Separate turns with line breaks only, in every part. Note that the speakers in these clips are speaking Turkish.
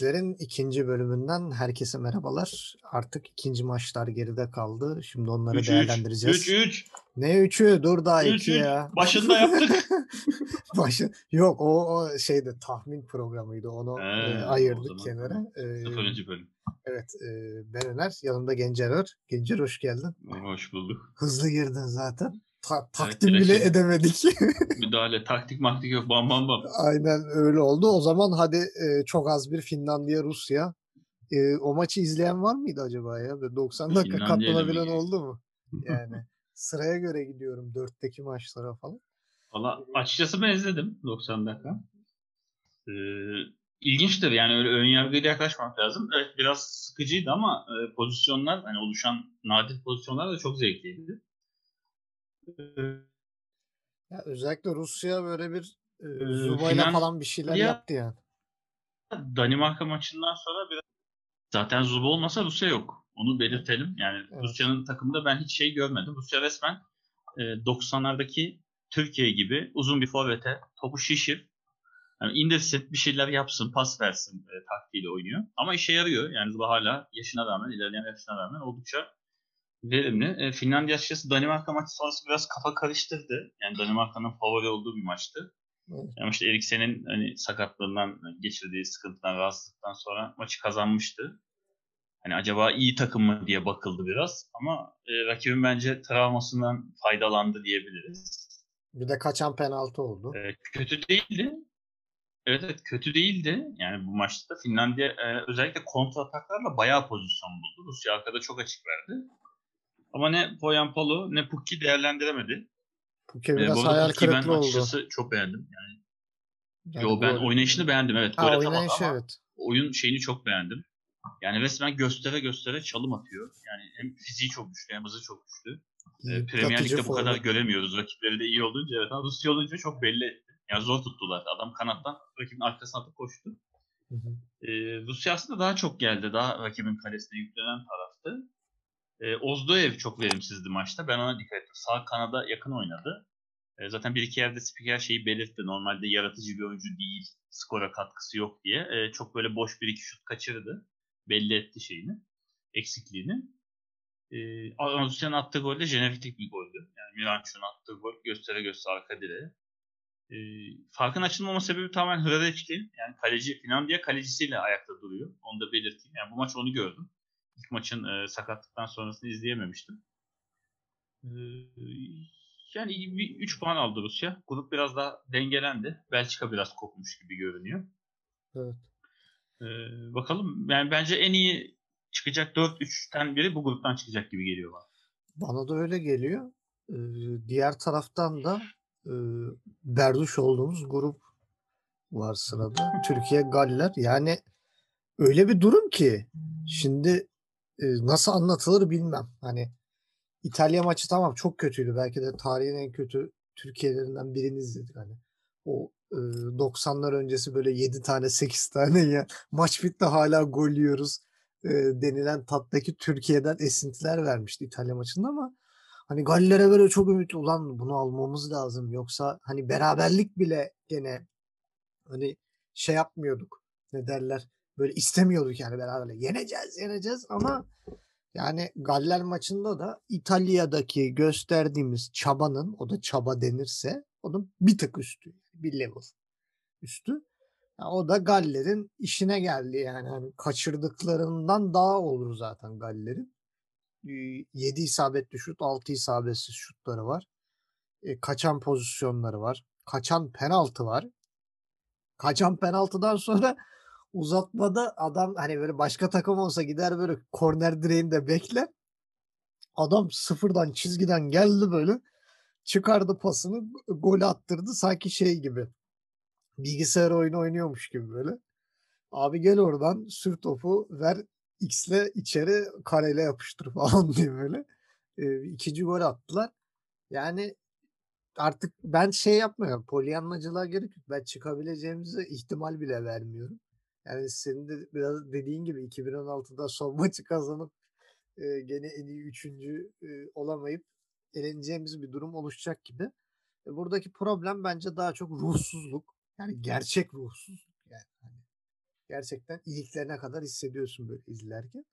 Pay İşler'in ikinci bölümünden herkese merhabalar. Artık ikinci maçlar geride kaldı. Şimdi onları
3 3
değerlendireceğiz.
3 3
Ne üçü? Dur daha
3
iki
3
ya.
başında yaptık.
Başı yok o, o şeyde tahmin programıydı. Onu
He,
e, ayırdık kenara. E,
bölüm.
evet, e, ben Öner. Yanımda Gencer var. Gencer hoş geldin.
Hoş bulduk.
Hızlı girdin zaten. Ta-
Evet,
takdim
direkt
bile
şey-
edemedik.
Müdahale, taktik maktik yok. Bam bam bam.
Aynen öyle oldu. O zaman hadi e, çok az bir Finlandiya Rusya. E, o maçı izleyen var mıydı acaba ya? Böyle 90 dakika katlanabilen oldu mu? Yani sıraya göre gidiyorum dörtteki maçlara falan.
Valla açıkçası ben izledim 90 dakika. Ee, ilginçtir yani öyle ön yargıyla yaklaşmak lazım. Evet biraz sıkıcıydı ama e, pozisyonlar hani oluşan nadir pozisyonlar da çok zevkliydi.
Ya özellikle Rusya böyle bir e,
Ee,
Zuba'yla
Finland-
falan bir şeyler
Ya-
yaptı yani.
Danimarka maçından sonra biraz zaten Zuba olmasa Rusya yok. Onu belirtelim. Yani
Evet.
Rusya'nın takımında ben hiç şey görmedim. Rusya resmen e, 90'lardaki Türkiye gibi uzun bir forvete topu şişir. Yani indirsin, bir şeyler yapsın, pas versin e, taktiğiyle oynuyor. Ama işe yarıyor. Yani Zuba hala yaşına rağmen, ilerleyen yaşına rağmen oldukça verimli. E, Finlandiya açıkçası Danimarka maçı sonrası biraz kafa karıştırdı. Yani Danimarka'nın favori olduğu bir maçtı.
Evet.
Ama işte Eriksen'in hani sakatlığından geçirdiği sıkıntıdan, rahatsızlıktan sonra maçı kazanmıştı. Hani acaba iyi takım mı diye bakıldı biraz ama e, rakibin bence travmasından faydalandı diyebiliriz.
Bir de kaçan penaltı oldu.
E, kötü değildi. Evet evet kötü değildi. Yani bu maçta Finlandiya e, özellikle kontra ataklarla bayağı pozisyon buldu. Rusya arkada çok açık verdi. Ama ne Poyampalo ne Pukki değerlendiremedi.
Puke
E,
biraz
arada
hayal
Pukki'yi ben
kırıklığı oldu.
açıkçası çok beğendim. Yani,
Yani
yo ben
gol-
oynayışını beğendim evet.
Ha, oynayışı
ama
evet.
oyun şeyini çok beğendim. Yani resmen göstere göstere çalım atıyor. Yani hem fiziği çok güçlü hem hızı çok güçlü. Ee, Premier Lig'de bu kadar göremiyoruz. Rakipleri de iyi olunca evet ama Rusya olunca çok belli etti. Yani zor tuttular. Adam kanattan rakibin arkasına atıp koştu.
Hı hı.
Ee, Rusya aslında daha çok geldi. Daha rakibin kalesine yüklenen taraftı. Ee, Ozdoev çok verimsizdi maçta. Ben ona dikkat ettim. Sağ kanada yakın oynadı. Ee, zaten bir iki yerde spiker şeyi belirtti. Normalde yaratıcı bir oyuncu değil. Skora katkısı yok diye. Ee, çok böyle boş bir iki şut kaçırdı. Belli etti şeyini. Eksikliğini. Ama Rusya'nın attığı gol de jenerik bir goldü. Yani Miranchuk'un attığı gol göstere göstere arka direğe. Ee, farkın açılmama sebebi tamamen Hradeçki. Yani kaleci, Finlandiya kalecisiyle ayakta duruyor. Onu da belirteyim. Yani bu maç onu gördüm. Maçın e, sakatlıktan sonrasını izleyememiştim. Ee, yani 3 puan aldı Rusya. Grup biraz daha dengelendi. Belçika biraz kopmuş gibi görünüyor.
Evet.
Ee, bakalım. Yani bence en iyi çıkacak 4-3'ten biri bu gruptan çıkacak gibi geliyor bana.
Bana da öyle geliyor. Ee, diğer taraftan da e, berduş olduğumuz grup var sırada. Türkiye, Galler. Yani öyle bir durum ki şimdi e, nasıl anlatılır bilmem. Hani İtalya maçı tamam çok kötüydü. Belki de tarihin en kötü Türkiye'lerinden birini izledik. Hani o e, 90'lar öncesi böyle 7 tane 8 tane ya maç bitti hala gol yiyoruz e, denilen tattaki Türkiye'den esintiler vermişti İtalya maçında ama hani Galler'e böyle çok ümitli ulan bunu almamız lazım yoksa hani beraberlik bile gene hani şey yapmıyorduk ne derler böyle istemiyorduk yani beraberlik yeneceğiz yeneceğiz ama yani Galler maçında da İtalya'daki gösterdiğimiz çabanın o da çaba denirse onun bir tık üstü bir level üstü. Ya o da Galler'in işine geldi yani hani kaçırdıklarından daha olur zaten Galler'in. 7 isabetli şut, 6 isabetsiz şutları var. E, kaçan pozisyonları var. Kaçan penaltı var. Kaçan penaltıdan sonra uzatmada adam hani böyle başka takım olsa gider böyle korner direğinde bekler. Adam sıfırdan çizgiden geldi böyle çıkardı pasını gol attırdı sanki şey gibi bilgisayar oyunu oynuyormuş gibi böyle. Abi gel oradan sür topu ver X'le içeri kareyle yapıştır falan diye böyle. E, ikinci gol attılar. Yani artık ben şey yapmıyorum. Polyanlacılığa gerek yok. Ben çıkabileceğimize ihtimal bile vermiyorum. Yani senin de biraz dediğin gibi 2016'da son maçı kazanıp e, gene en iyi üçüncü e, olamayıp eleneceğimiz bir durum oluşacak gibi. E, buradaki problem bence daha çok ruhsuzluk. Yani gerçek ruhsuzluk. Yani hani Gerçekten iliklerine kadar hissediyorsun böyle izlerken.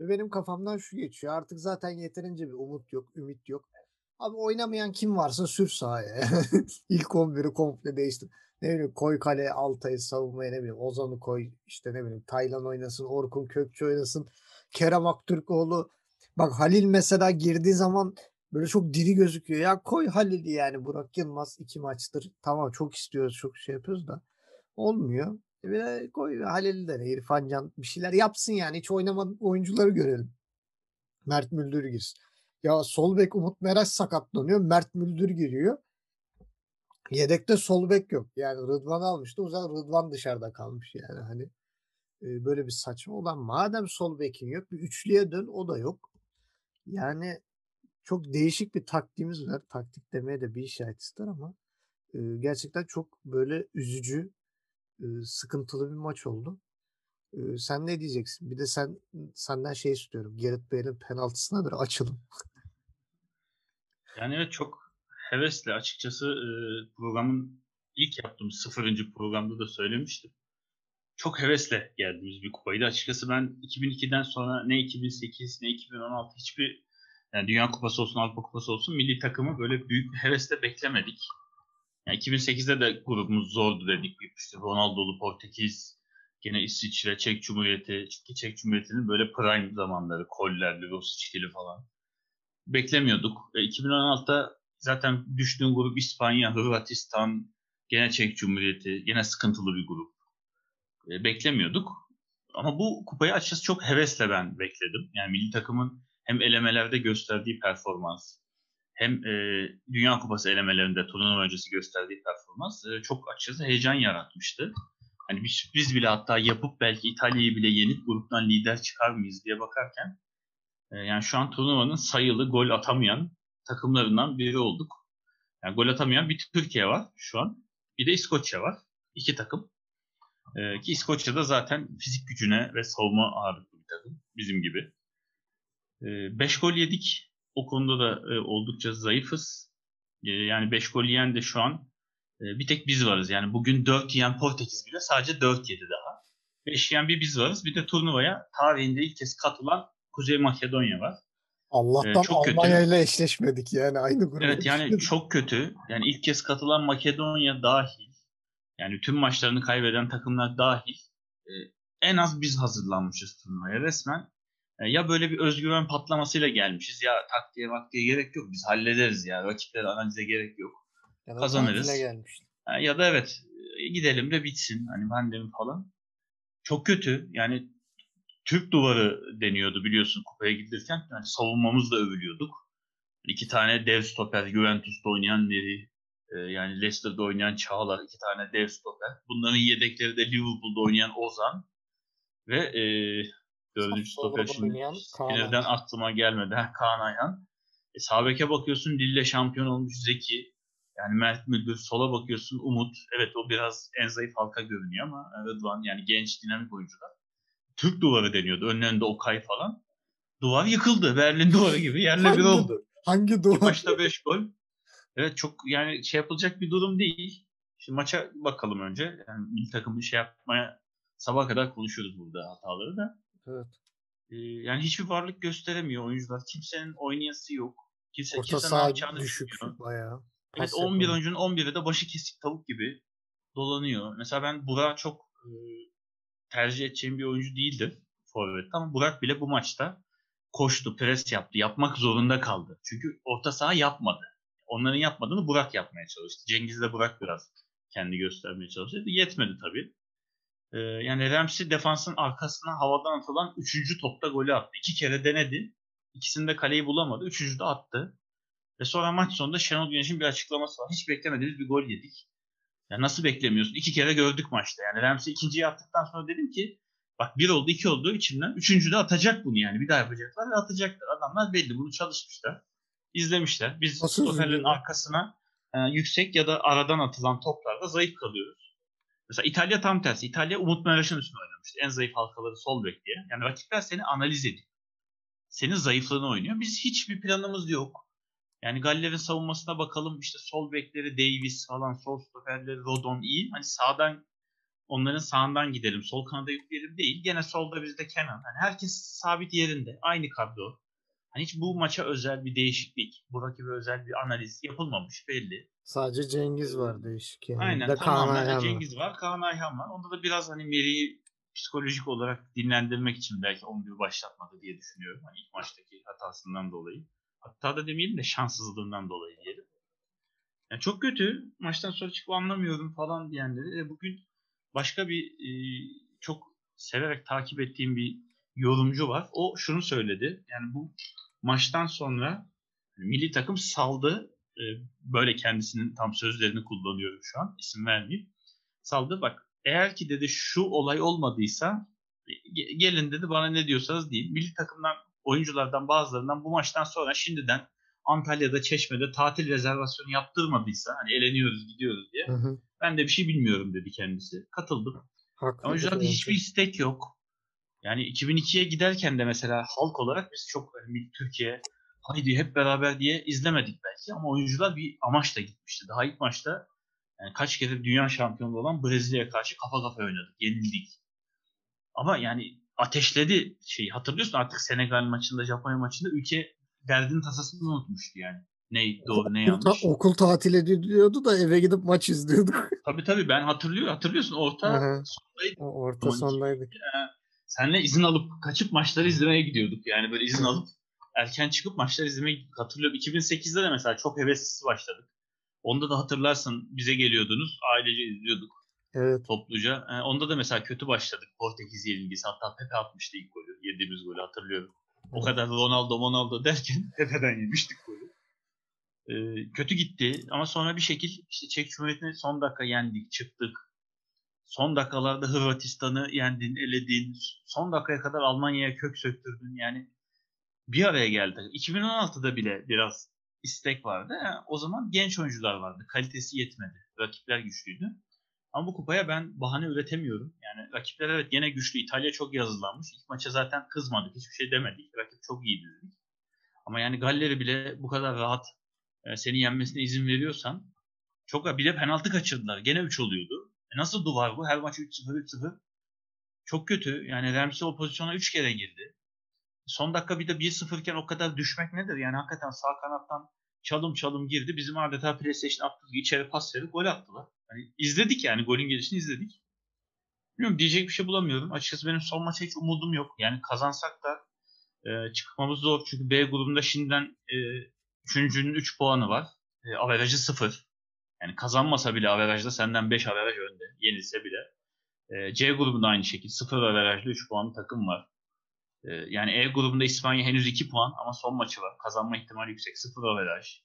Ve benim kafamdan şu geçiyor. Artık zaten yeterince bir umut yok, ümit yok. Abi oynamayan kim varsa sür sahaya. İlk 11'i komple değiştir. Ne bileyim koy kale Altay'ı savunmaya ne bileyim Ozan'ı koy işte ne bileyim Taylan oynasın, Orkun Kökçü oynasın, Kerem Aktürkoğlu. Bak Halil mesela girdiği zaman böyle çok diri gözüküyor. Ya koy Halil'i yani Burak Yılmaz iki maçtır. Tamam çok istiyoruz, çok şey yapıyoruz da olmuyor. E bir de koy Halil'i de İrfan Can bir şeyler yapsın yani. Hiç oynamadık oyuncuları görelim. Mert Müldür girsin. Ya sol bek Umut Meraş sakatlanıyor. Mert Müldür giriyor. Yedekte sol bek yok. Yani Rıdvan almıştı. O zaman Rıdvan dışarıda kalmış yani. Hani e, böyle bir saçma olan madem sol bekin yok bir üçlüye dön o da yok. Yani çok değişik bir taktiğimiz var. Taktik demeye de bir işaret ister ama e, gerçekten çok böyle üzücü, e, sıkıntılı bir maç oldu. Sen ne diyeceksin? Bir de sen senden şey istiyorum. Gerrit Bale'in penaltısına bir açalım.
Yani evet çok hevesle açıkçası programın ilk yaptığım sıfırıncı programda da söylemiştim. Çok hevesle geldiğimiz bir kupaydı. Açıkçası ben 2002'den sonra ne 2008 ne 2016 hiçbir yani Dünya Kupası olsun, Avrupa Kupası olsun milli takımı böyle büyük bir hevesle beklemedik. Yani 2008'de de grubumuz zordu dedik. İşte Ronaldo'lu Portekiz, gene İsviçre, Çek Cumhuriyeti, ki Çek Cumhuriyeti'nin böyle prime zamanları, Kollerli, Rosic'li falan. Beklemiyorduk. E, 2016'da zaten düştüğün grup İspanya, Hırvatistan, gene Çek Cumhuriyeti, gene sıkıntılı bir grup. E, beklemiyorduk. Ama bu kupayı açıkçası çok hevesle ben bekledim. Yani milli takımın hem elemelerde gösterdiği performans, hem e, Dünya Kupası elemelerinde turnuva öncesi gösterdiği performans e, çok açıkçası heyecan yaratmıştı. Hani bir sürpriz bile hatta yapıp belki İtalya'yı bile yenip gruptan lider çıkar mıyız diye bakarken e, yani şu an turnuvanın sayılı gol atamayan takımlarından biri olduk. Yani gol atamayan bir Türkiye var şu an. Bir de İskoçya var. İki takım. Ee, ki İskoçya'da zaten fizik gücüne ve savunma ağırlıklı bir takım. Bizim gibi. 5 ee, gol yedik. O konuda da e, oldukça zayıfız. Ee, yani 5 gol yiyen de şu an e, bir tek biz varız. Yani bugün 4 yiyen Portekiz bile sadece 4 yedi daha. 5 yiyen bir biz varız. Bir de turnuvaya tarihinde ilk kez katılan Kuzey Makedonya var.
Allah'tan ee, Almanya ile eşleşmedik yani aynı grup.
Evet yani çok kötü. Yani ilk kez katılan Makedonya dahil yani tüm maçlarını kaybeden takımlar dahil e, en az biz hazırlanmışız turnuvaya resmen. E, ya böyle bir özgüven patlamasıyla gelmişiz ya taktiğe vaktiye gerek yok biz hallederiz ya rakipleri analize gerek yok. Ya Kazanırız. Ya da evet e, gidelim de bitsin hani pandemi falan. Çok kötü yani Türk duvarı deniyordu biliyorsun kupaya gidilirken. Yani savunmamızla övülüyorduk. İki tane dev stoper Juventus'ta oynayan Neri, e, yani Leicester'da oynayan Çağlar, iki tane dev stoper. Bunların yedekleri de Liverpool'da oynayan Ozan ve e, dördüncü stoper şimdi aklıma gelmedi. Ha, Kaan Ayhan. E, sağ bakıyorsun Lille şampiyon olmuş Zeki. Yani Mert Müldür sola bakıyorsun Umut. Evet o biraz en zayıf halka görünüyor ama Rıdvan yani genç dinamik oyuncular. Türk duvarı deniyordu. Önlerinde Okay falan. Duvar yıkıldı. Berlin duvarı gibi yerle bir oldu.
Hangi duvar?
Maçta 5 gol. Evet çok yani şey yapılacak bir durum değil. Şimdi maça bakalım önce. Yani milli takımı şey yapmaya sabah kadar konuşuyoruz burada hataları da.
Evet.
Ee, yani hiçbir varlık gösteremiyor oyuncular. Kimsenin oynayası yok. Kimse,
Orta yapacağını düşük bayağı.
Evet 11 oyuncunun 11'i de başı kesik tavuk gibi dolanıyor. Mesela ben Burak'ı çok e, tercih edeceğim bir oyuncu değildi forvet ama Burak bile bu maçta koştu, pres yaptı, yapmak zorunda kaldı. Çünkü orta saha yapmadı. Onların yapmadığını Burak yapmaya çalıştı. Cengiz de Burak biraz kendi göstermeye çalıştı. Yetmedi tabii. Ee, yani Ramsey defansın arkasına havadan atılan 3. topta golü attı. İki kere denedi. İkisinde kaleyi bulamadı. Üçüncü de attı. Ve sonra maç sonunda Şenol Güneş'in bir açıklaması var. Hiç beklemediğimiz bir gol yedik. Ya nasıl beklemiyorsun? İki kere gördük maçta. Yani Ramsey ikinciyi attıktan sonra dedim ki bak bir oldu iki oldu içimden. Üçüncü de atacak bunu yani. Bir daha yapacaklar ve atacaklar. Adamlar belli bunu çalışmışlar. izlemişler. Biz stoperlerin arkasına e, yüksek ya da aradan atılan toplarda zayıf kalıyoruz. Mesela İtalya tam tersi. İtalya Umut Meraş'ın üstüne oynamıştı. En zayıf halkaları sol bek diye. Yani rakipler seni analiz ediyor. Senin zayıflığını oynuyor. Biz hiçbir planımız yok. Yani Galler'in savunmasına bakalım işte sol bekleri Davis falan, sol stoperleri Rodon iyi. Hani sağdan onların sağından gidelim, sol kanada yükleyelim değil. Gene solda bizde Kenan. Yani herkes sabit yerinde. Aynı kadro. Hani hiç bu maça özel bir değişiklik, bu rakibe özel bir analiz yapılmamış belli.
Sadece Cengiz var değişik yani.
Aynen
de
tamamen. Cengiz var, Kaan Ayhan var. Onda da biraz hani Meri'yi psikolojik olarak dinlendirmek için belki 11 başlatmadı diye düşünüyorum. Hani ilk maçtaki hatasından dolayı. Hatta da demeyelim de şanssızlığından dolayı diyelim. Yani çok kötü. Maçtan sonra çıkıp anlamıyorum falan diyenleri. E bugün başka bir e, çok severek takip ettiğim bir yorumcu var. O şunu söyledi. Yani bu maçtan sonra milli takım saldı. E, böyle kendisinin tam sözlerini kullanıyorum şu an. İsim vermeyeyim. Saldı bak eğer ki dedi şu olay olmadıysa ge- gelin dedi bana ne diyorsanız deyin. Milli takımdan oyunculardan bazılarından bu maçtan sonra şimdiden Antalya'da Çeşme'de tatil rezervasyonu yaptırmadıysa hani eleniyoruz gidiyoruz diye
Hı hı.
ben de bir şey bilmiyorum dedi kendisi. Katıldım.
Haklı.
Oyuncularda hiçbir istek yok. Yani 2002'ye giderken de mesela halk olarak biz çok hani Türkiye haydi hep beraber diye izlemedik belki ama oyuncular bir amaçla gitmişti. Daha ilk maçta yani kaç kere dünya şampiyonu olan Brezilya'ya karşı kafa kafa oynadık. Yenildik. Ama yani ateşledi şeyi. Hatırlıyorsun artık Senegal maçında, Japonya maçında ülke derdinin tasasını unutmuştu yani. Ne doğru ne
Okul, ta-
yanlış.
okul tatil ediyordu da eve gidip maç izliyorduk.
Tabii tabii ben hatırlıyorum. Hatırlıyorsun orta
hı.
sondaydı.
O Orta sondaydık.
Seninle izin alıp kaçıp maçları izlemeye gidiyorduk. Yani böyle izin alıp erken çıkıp maçları izlemeye gidiyorduk. Hatırlıyorum 2008'de de mesela çok hevessiz başladık. Onda da hatırlarsın bize geliyordunuz. Ailece izliyorduk
Evet.
topluca. Ee, onda da mesela kötü başladık. Portekiz yenilgisi. Hatta Pepe atmıştı ilk golü. Yediğimiz golü hatırlıyorum. O kadar Ronaldo Ronaldo derken Pepe'den yemiştik golü. Ee, kötü gitti ama sonra bir şekil işte Çek Cumhuriyeti'ni son dakika yendik, çıktık. Son dakikalarda Hırvatistan'ı yendin, eledin. Son dakikaya kadar Almanya'ya kök söktürdün. Yani bir araya geldi. 2016'da bile biraz istek vardı. Ha, O zaman genç oyuncular vardı. Kalitesi yetmedi. Rakipler güçlüydü. Ama bu kupaya ben bahane üretemiyorum. Yani rakipler evet gene güçlü. İtalya çok yazılanmış. İlk maça zaten kızmadık. Hiçbir şey demedik. Rakip çok iyiydi dedik. Ama yani Galler'i bile bu kadar rahat e, seni yenmesine izin veriyorsan çok bir de penaltı kaçırdılar. Gene 3 oluyordu. E nasıl duvar bu? Her maç 3-0 3-0. Çok kötü. Yani Ramsey o pozisyona 3 kere girdi. Son dakika bir de 1-0 iken o kadar düşmek nedir? Yani hakikaten sağ kanattan çalım çalım girdi. Bizim adeta PlayStation attığı içeri pas verip gol attılar. Hani izledik yani golün gelişini izledik. Bilmiyorum diyecek bir şey bulamıyorum. Açıkçası benim son maça hiç umudum yok. Yani kazansak da e, çıkmamız zor. Çünkü B grubunda şimdiden e, üçüncünün 3 puanı var. E, averajı 0. Yani kazanmasa bile averajda senden 5 averaj önde. Yenilse bile. E, C grubunda aynı şekilde 0 averajlı 3 puanlı takım var. E, yani E grubunda İspanya henüz 2 puan ama son maçı var. Kazanma ihtimali yüksek. 0 averaj.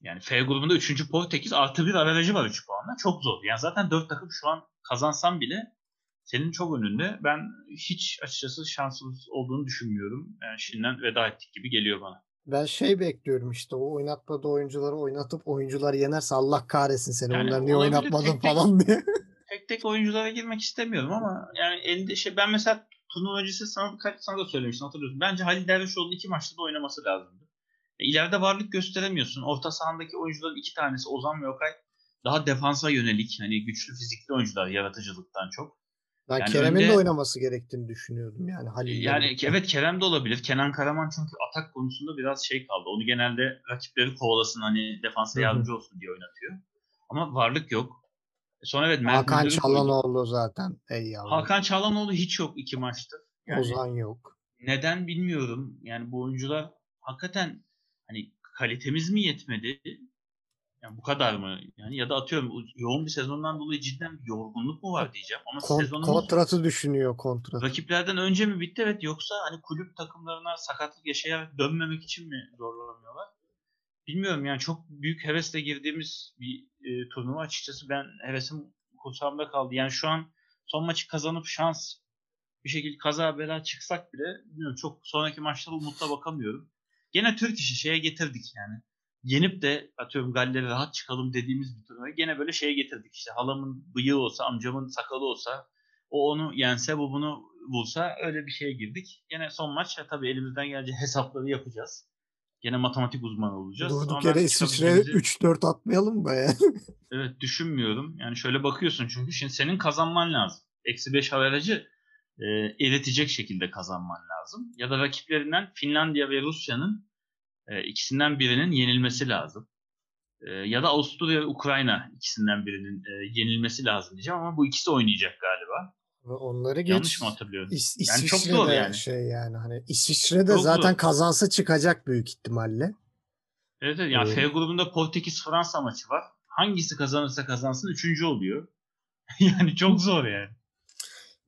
Yani F grubunda 3. Portekiz artı bir averajı var 3 puanla. Çok zor. Yani zaten 4 takım şu an kazansam bile senin çok önünde. Ben hiç açıkçası şansımız olduğunu düşünmüyorum. Yani şimdiden veda ettik gibi geliyor bana.
Ben şey bekliyorum işte o oynatmadığı oyuncuları oynatıp oyuncular yenerse Allah kahretsin seni
Yani
onları niye oynatmadın
tek
falan diye.
tek tek oyunculara girmek istemiyorum ama yani elinde şey ben mesela turnuva öncesi sana, sana da söylemiştim hatırlıyorsun. Bence Halil Dervişoğlu'nun iki maçta da oynaması lazımdı. İleride varlık gösteremiyorsun. Orta sahandaki oyuncuların iki tanesi Ozan ve Okay daha defansa yönelik hani güçlü fizikli oyuncular yaratıcılıktan çok.
Ben
Yani
Kerem'in
önde-
de oynaması gerektiğini düşünüyordum yani Halil'le
Yani
birlikte.
evet Kerem de olabilir. Kenan Karaman çünkü atak konusunda biraz şey kaldı. Onu genelde rakipleri kovalasın hani defansa yardımcı olsun diye oynatıyor. Ama varlık yok. E, Sonra evet Mert
Hakan
Müldür'ü koydu.
Zaten. Ey yavrum.
Hakan Çalhanoğlu hiç yok iki maçtır. Yani
Ozan yok.
neden bilmiyorum. Yani bu oyuncular hakikaten hani kalitemiz mi yetmedi? Yani bu kadar mı? Yani ya da atıyorum yoğun bir sezondan dolayı cidden bir yorgunluk mu var diyeceğim. Ama
Kon-
sezonumuz
kontratı düşünüyor kontrat.
rakiplerden önce mi bitti? Evet yoksa hani kulüp takımlarına sakatlık yaşayarak dönmemek için mi zorlanıyorlar? Bilmiyorum yani çok büyük hevesle girdiğimiz bir e, turnuva açıkçası ben hevesim kursağımda kaldı. Yani şu an son maçı kazanıp şans bir şekilde kaza bela çıksak bile bilmiyorum çok sonraki maçlara umutla bakamıyorum. Gene Türk işi şeye getirdik yani. Yenip de atıyorum Galler'e rahat çıkalım dediğimiz bir turnuvayı gene böyle şeye getirdik. İşte halamın bıyığı olsa, amcamın sakalı olsa o onu yense bu bunu bulsa öyle bir şeye girdik. Gene son maç ya tabii elimizden gelince hesapları yapacağız. Yine matematik uzmanı olacağız.
Durduk yere İsviçre'ye
çıkabileceğimizi-
3-4 atmayalım mı ya?
Evet düşünmüyorum. Yani şöyle bakıyorsun çünkü şimdi senin kazanman lazım. Eksi 5 averajı e, eritecek şekilde kazanman lazım. Ya da rakiplerinden Finlandiya ve Rusya'nın e, ikisinden birinin yenilmesi lazım. E, ya da Avusturya ve Ukrayna ikisinden birinin e, yenilmesi lazım diyeceğim ama bu ikisi oynayacak galiba.
Ve Onları geç.
Yanlış mı hatırlıyorum?
İs-
Yani çok
İsviçre'de
zor yani.
şey yani hani İsviçre'de
Çok
zaten
zor.
kazansa çıkacak büyük ihtimalle.
Evet, evet. Yani
Evet.
F grubunda Portekiz-Fransa maçı var. Hangisi kazanırsa kazansın üçüncü oluyor. yani çok zor yani.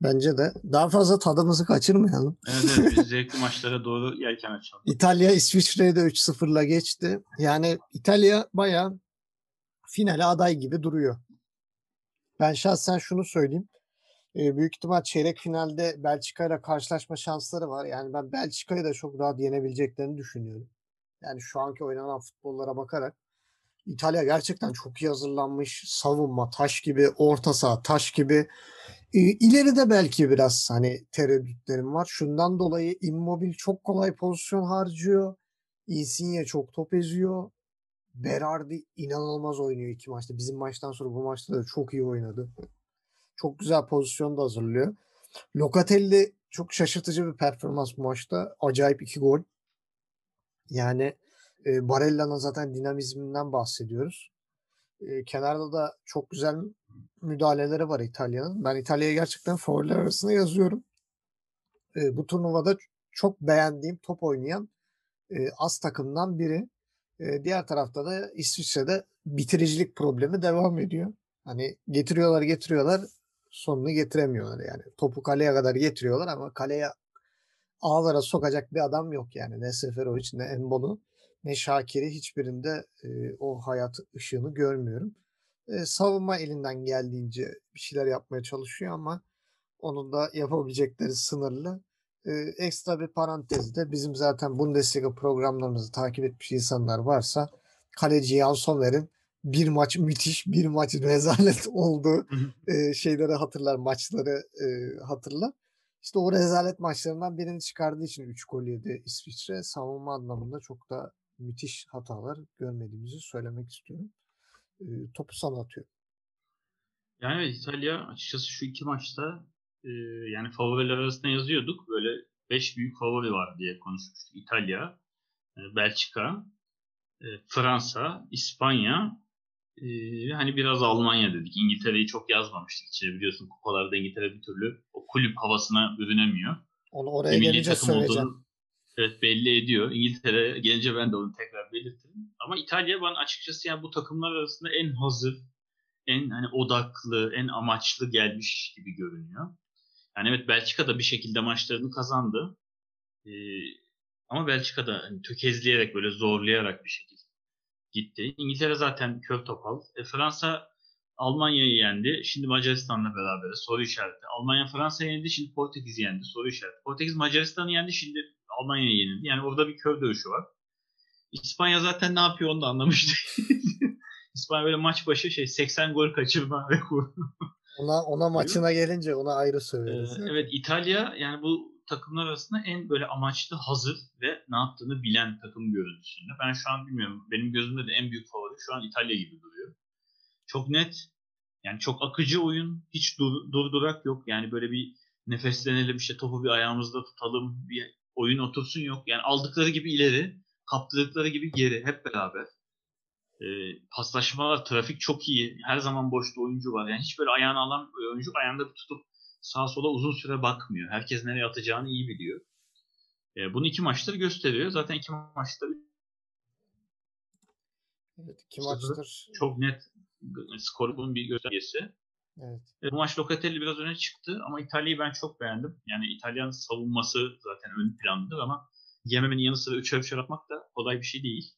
Bence de. Daha fazla tadımızı kaçırmayalım.
Evet, evet biz zevkli maçlara doğru yelken açalım.
İtalya İsviçre'yi de 3-0'la geçti. Yani İtalya bayağı finale aday gibi duruyor. Ben şahsen şunu söyleyeyim. Ee, büyük ihtimal çeyrek finalde Belçika ile karşılaşma şansları var. Yani ben Belçika'yı da çok rahat yenebileceklerini düşünüyorum. Yani şu anki oynanan futbollara bakarak İtalya gerçekten çok iyi hazırlanmış. Savunma taş gibi, orta saha taş gibi. Ee, ileride belki biraz hani tereddütlerim var. Şundan dolayı Immobile çok kolay pozisyon harcıyor. Insigne çok top eziyor. Berardi inanılmaz oynuyor iki maçta. Bizim maçtan sonra bu maçta da çok iyi oynadı. Çok güzel pozisyon da hazırlıyor. Locatelli çok şaşırtıcı bir performans bu maçta. Acayip iki gol. Yani e, Barella'nın zaten dinamizminden bahsediyoruz. E, kenarda da çok güzel müdahaleleri var İtalya'nın. Ben İtalya'yı gerçekten favoriler arasında yazıyorum. E, bu turnuvada çok beğendiğim top oynayan e, az takımdan biri. E, diğer tarafta da İsviçre'de bitiricilik problemi devam ediyor. Hani getiriyorlar getiriyorlar sonunu getiremiyorlar yani. Topu kaleye kadar getiriyorlar ama kaleye ağlara sokacak bir adam yok yani. Ne Seferovic ne Embolu ne Şakir'i hiçbirinde e, o hayat ışığını görmüyorum. E, savunma elinden geldiğince bir şeyler yapmaya çalışıyor ama onun da yapabilecekleri sınırlı. E, ekstra bir parantezde bizim zaten Bundesliga programlarımızı takip etmiş insanlar varsa kaleci Jan Sommer'in bir maç müthiş, bir maç rezalet olduğu e, şeyleri hatırlar, maçları e, hatırlar. İşte o rezalet maçlarından birini çıkardığı için 3 gol yedi İsviçre. Savunma anlamında çok da müthiş hatalar görmediğimizi söylemek istiyorum. E, topu sana atıyorum.
Yani İtalya açıkçası şu iki maçta e, yani favoriler arasında yazıyorduk. Böyle 5 büyük favori var diye konuşmuştuk. İtalya, e, Belçika, e, Fransa, İspanya e, ve hani biraz Almanya dedik. İngiltere'yi çok yazmamıştık içine biliyorsun. Kupalarda İngiltere bir türlü o kulüp havasına bürünemiyor.
Onu oraya gelince söyleyeceğim.
olduğunu evet belli ediyor. İngiltere gelince ben de onu tekrar belirtirim. Ama İtalya bana açıkçası yani bu takımlar arasında en hazır, en hani odaklı, en amaçlı gelmiş gibi görünüyor. Yani evet Belçika da bir şekilde maçlarını kazandı. Ee, ama Belçika da hani tökezleyerek böyle zorlayarak bir şekilde gitti. İngiltere zaten kör topal. E, Fransa Almanya'yı yendi. Şimdi Macaristan'la beraber soru işareti. Almanya Fransa'yı yendi. Şimdi Portekiz yendi. Soru işareti. Portekiz Macaristan'ı yendi. Şimdi Almanya'yı yenildi. Yani orada bir kör dövüşü var. İspanya zaten ne yapıyor onu da anlamış. İspanya böyle maç başı şey 80 gol kaçırma rekoru.
Ona, ona maçına gelince ona ayrı
Ee,
söyleriz.
evet İtalya yani bu takımlar arasında en böyle amaçlı, hazır ve ne yaptığını bilen takım görüntüsünde. Ben şu an bilmiyorum. Benim gözümde de en büyük favori şu an İtalya gibi duruyor. Çok net. Yani çok akıcı oyun. Hiç dur, durdurak yok. Yani böyle bir nefeslenelim işte topu bir ayağımızda tutalım. Bir oyun otursun yok. Yani aldıkları gibi ileri, kaptırdıkları gibi geri hep beraber. Ee, paslaşmalar, trafik çok iyi. Her zaman boşta oyuncu var. Yani hiç böyle ayağını alan oyuncu ayağında tutup sağa sola uzun süre bakmıyor. Herkes nereye atacağını iyi biliyor. Ee, bunu iki maçtır gösteriyor. Zaten iki maçta
Evet, iki maçtır.
çok net skoru bunun bir göstergesi.
Evet.
E, maç Locatelli biraz öne çıktı ama İtalya'yı ben çok beğendim. Yani İtalyan savunması zaten ön plandadır ama yememenin yanı sıra üçer üçer atmak da kolay bir şey değil.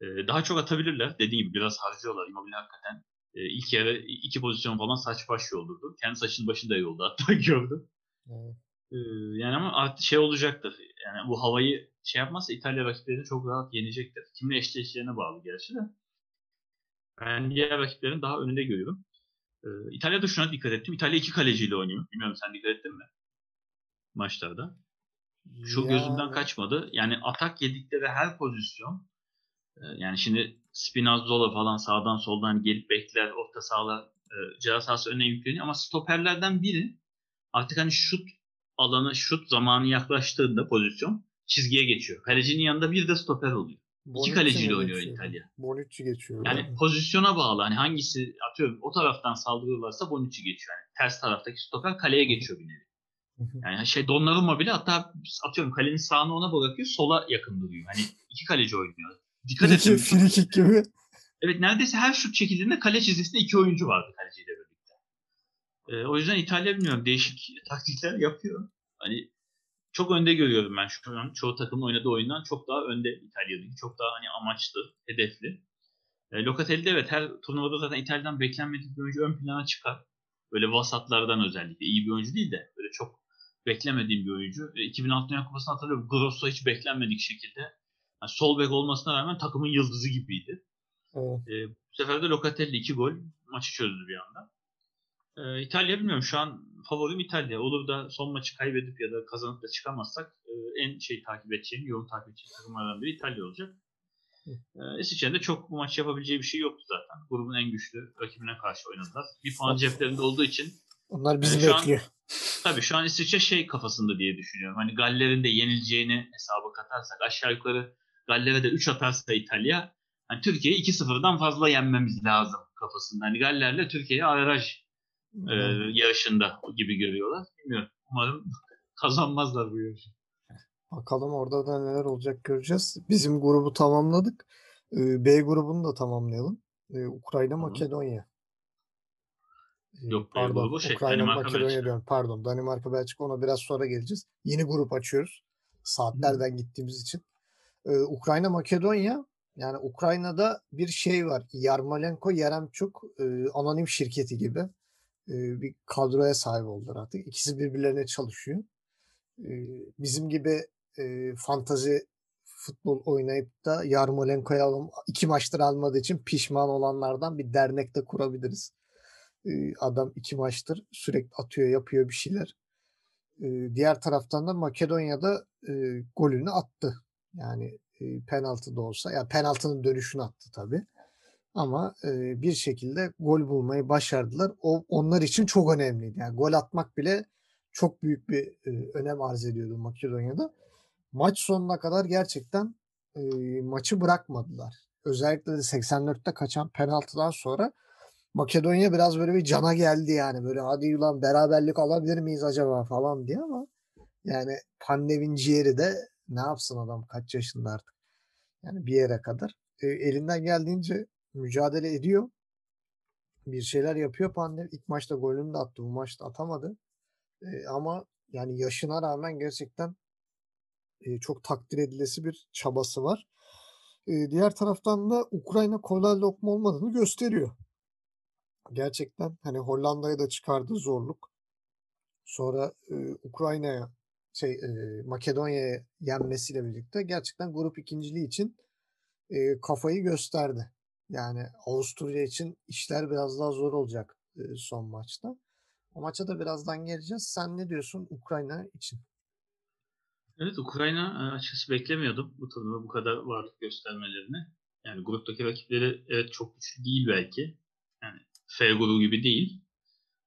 E, daha çok atabilirler. Dediğim gibi biraz harcıyorlar. Immobile hakikaten e, ilk yarı iki pozisyon falan saç baş yoldurdu. Kendi saçının başını da yoldu hatta gördüm.
evet.
E, yani ama artık şey olacaktır. Yani bu havayı şey yapmazsa İtalya rakiplerini çok rahat yenecektir. Kimle eşleşeceğine bağlı gerçi de. Ben diğer rakiplerin daha önünde görüyorum. Ee, İtalya'da şuna dikkat ettim. İtalya iki kaleciyle oynuyor. Bilmiyorum sen dikkat ettin mi? Maçlarda. Şu gözümden
Yani
kaçmadı. Yani atak yedikleri her pozisyon e, yani şimdi Spinazzola falan sağdan soldan gelip bekler, orta sahalar e, ceza sahası önüne yükleniyor ama stoperlerden biri artık hani şut alanı, şut zamanı yaklaştığında pozisyon çizgiye geçiyor. Kalecinin yanında bir de stoper oluyor. İki kaleciyle oynuyor
geçiyor?
İtalya.
Bonucci geçiyor.
Yani pozisyona bağlı. Hani hangisi atıyorum o taraftan saldırıyorlarsa Bonucci geçiyor. Yani ters taraftaki stoper kaleye geçiyor bir nevi. Yani şey Donnarumma bile hatta atıyorum kalenin sağını ona bırakıyor sola yakın duruyor. Hani iki kaleci oynuyor. Dikkat edin.
frikik gibi.
Evet neredeyse her şut çekildiğinde kale çizgisinde iki oyuncu vardı kaleciyle birlikte. Ee, o yüzden İtalya bilmiyorum değişik taktikler yapıyor. Hani çok önde görüyorum ben şu an. Çoğu takımın oynadığı oyundan çok daha önde İtalya'daki. Çok daha hani amaçlı, hedefli. E, Locatelli evet her turnuvada zaten İtalya'dan beklenmedik bir oyuncu ön plana çıkar. Böyle vasatlardan özellikle. iyi bir oyuncu değil de böyle çok beklemediğim bir oyuncu. E, 2006 Dünya Kupası'nı hatırlıyorum. Grosso hiç beklenmedik şekilde. Yani sol bek olmasına rağmen takımın yıldızı gibiydi.
Evet.
E, bu sefer de Locatelli 2 gol maçı çözdü bir anda. E, İtalya bilmiyorum şu an favorim İtalya. Olur da son maçı kaybedip ya da kazanıp da çıkamazsak e, en şey takip edeceğim, yoğun takip edeceğim takımlardan biri İtalya olacak. E, İsviçre'nin de çok bu maç yapabileceği bir şey yoktu zaten. Grubun en güçlü rakibine karşı oynadılar. Bir puan ceplerinde olduğu için
Onlar bizi
Yani şu an-
bekliyor.
Tabii şu an İsviçre şey kafasında diye düşünüyorum. Hani Galler'in de yenileceğini hesaba katarsak aşağı yukarı Galler'e de 3 atarsa İtalya hani Türkiye'yi 2-0'dan fazla yenmemiz lazım kafasında. Hani Galler'le Türkiye'yi averaj e, yarışında gibi görüyorlar. Bilmiyorum. Umarım kazanmazlar bu yarışı.
Bakalım orada da neler olacak göreceğiz. Bizim grubu tamamladık. B grubunu da tamamlayalım. Ukrayna,
Tamam.
Makedonya.
Yok,
pardon,
grubu şey,
Ukrayna,
Danimarka,
Makedonya
Belçika.
diyorum. Pardon, Danimarka, Belçika ona biraz sonra geleceğiz. Yeni grup açıyoruz. Saatlerden gittiğimiz için. Ee, Ukrayna, Makedonya yani Ukrayna'da bir şey var. Yarmolenko, Yaremchuk e, anonim şirketi gibi e, bir kadroya sahip oldular artık. İkisi birbirlerine çalışıyor. E, bizim gibi e, fantazi futbol oynayıp da Yarmolenko'yu alım, iki maçtır almadığı için pişman olanlardan bir dernek de kurabiliriz. Adam iki maçtır sürekli atıyor, yapıyor bir şeyler. Diğer taraftan da Makedonya'da golünü attı. Yani penaltı da olsa, ya penaltının dönüşünü attı tabii. Ama e, bir şekilde gol bulmayı başardılar. O onlar için çok önemliydi. Yani gol atmak bile çok büyük bir e, önem arz ediyordu Makedonya'da. Maç sonuna kadar gerçekten e, maçı bırakmadılar. Özellikle de 84'te kaçan penaltıdan sonra Makedonya biraz böyle bir cana geldi yani. Böyle hadi ulan beraberlik alabilir miyiz acaba falan diye ama yani Pandev'in ciğeri de ne yapsın adam kaç yaşında artık. Yani bir yere kadar. E, elinden geldiğince mücadele ediyor. Bir şeyler yapıyor Pandev. İlk maçta golünü de attı. Bu maçta atamadı. E, ama yani yaşına rağmen gerçekten e, çok takdir edilesi bir çabası var. E, diğer taraftan da Ukrayna kolay lokma olmadığını gösteriyor. Gerçekten hani Hollanda'ya da çıkardığı zorluk. Sonra e, Ukrayna'ya şey e, Makedonya'ya yenmesiyle birlikte gerçekten grup ikinciliği için e, kafayı gösterdi. Yani Avusturya için işler biraz daha zor olacak son maçta. O maça da birazdan geleceğiz. Sen ne diyorsun Ukrayna için?
Evet Ukrayna açıkçası beklemiyordum bu turnuva bu kadar varlık göstermelerini. Yani gruptaki rakipleri evet çok güçlü değil belki. Yani F grubu gibi değil.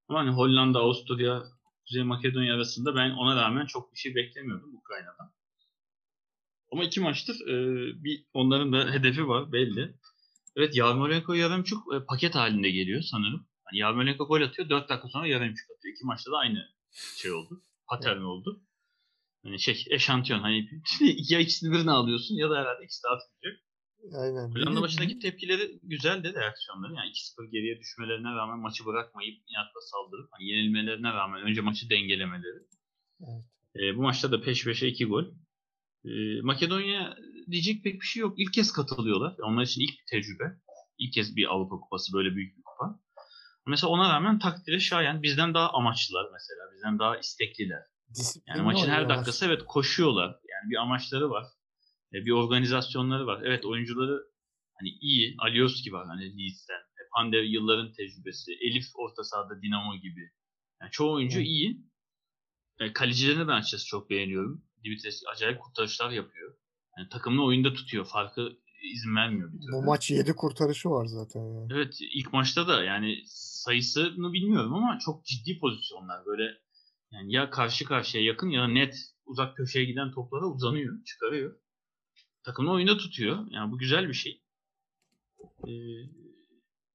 Ama hani Hollanda, Avusturya, Kuzey Makedonya arasında ben ona rağmen çok bir şey beklemiyordum Ukrayna'dan. Ama iki maçtır bir onların da hedefi var belli. Evet Yarmolenko Yaremchuk e, paket halinde geliyor sanırım. Yani Yarmolenko gol atıyor 4 dakika sonra Yaremchuk atıyor. İki maçta da aynı şey oldu. Patern oldu. Yani şey eşantiyon hani ya ikisini birine alıyorsun ya da herhalde ikisi de atmayacak.
Aynen.
Hollanda başındaki tepkileri güzeldi reaksiyonları. Yani 2-0 geriye düşmelerine rağmen maçı bırakmayıp inatla saldırıp hani yenilmelerine rağmen önce maçı dengelemeleri.
Evet.
E, bu maçta da peş peşe 2 gol. E, Makedonya diyecek pek bir şey yok. İlk kez katılıyorlar. Onlar için ilk bir tecrübe. İlk kez bir Avrupa Kupası böyle büyük bir kupa. Mesela ona rağmen takdire şayan bizden daha amaçlılar mesela. Bizden daha istekliler.
Disiplinli
Yani maçın her dakikası evet koşuyorlar. Yani bir amaçları var. E, bir organizasyonları var. Evet oyuncuları hani iyi. Alioski var hani Leeds'ten. E, Pandev yılların tecrübesi. Elif orta sahada Dinamo gibi. Yani çoğu oyuncu
Evet.
iyi. E, kalecilerini ben açıkçası çok beğeniyorum. Dimitrievski acayip kurtarışlar yapıyor. Yani takımını oyunda tutuyor. Farkı izin vermiyor bir türlü.
Bu maç 7 kurtarışı var zaten yani.
Evet ilk maçta da yani sayısını bilmiyorum ama çok ciddi pozisyonlar. Böyle yani ya karşı karşıya yakın ya net uzak köşeye giden toplara uzanıyor, çıkarıyor. Takımını oyunda tutuyor. Yani bu güzel bir şey. Ee,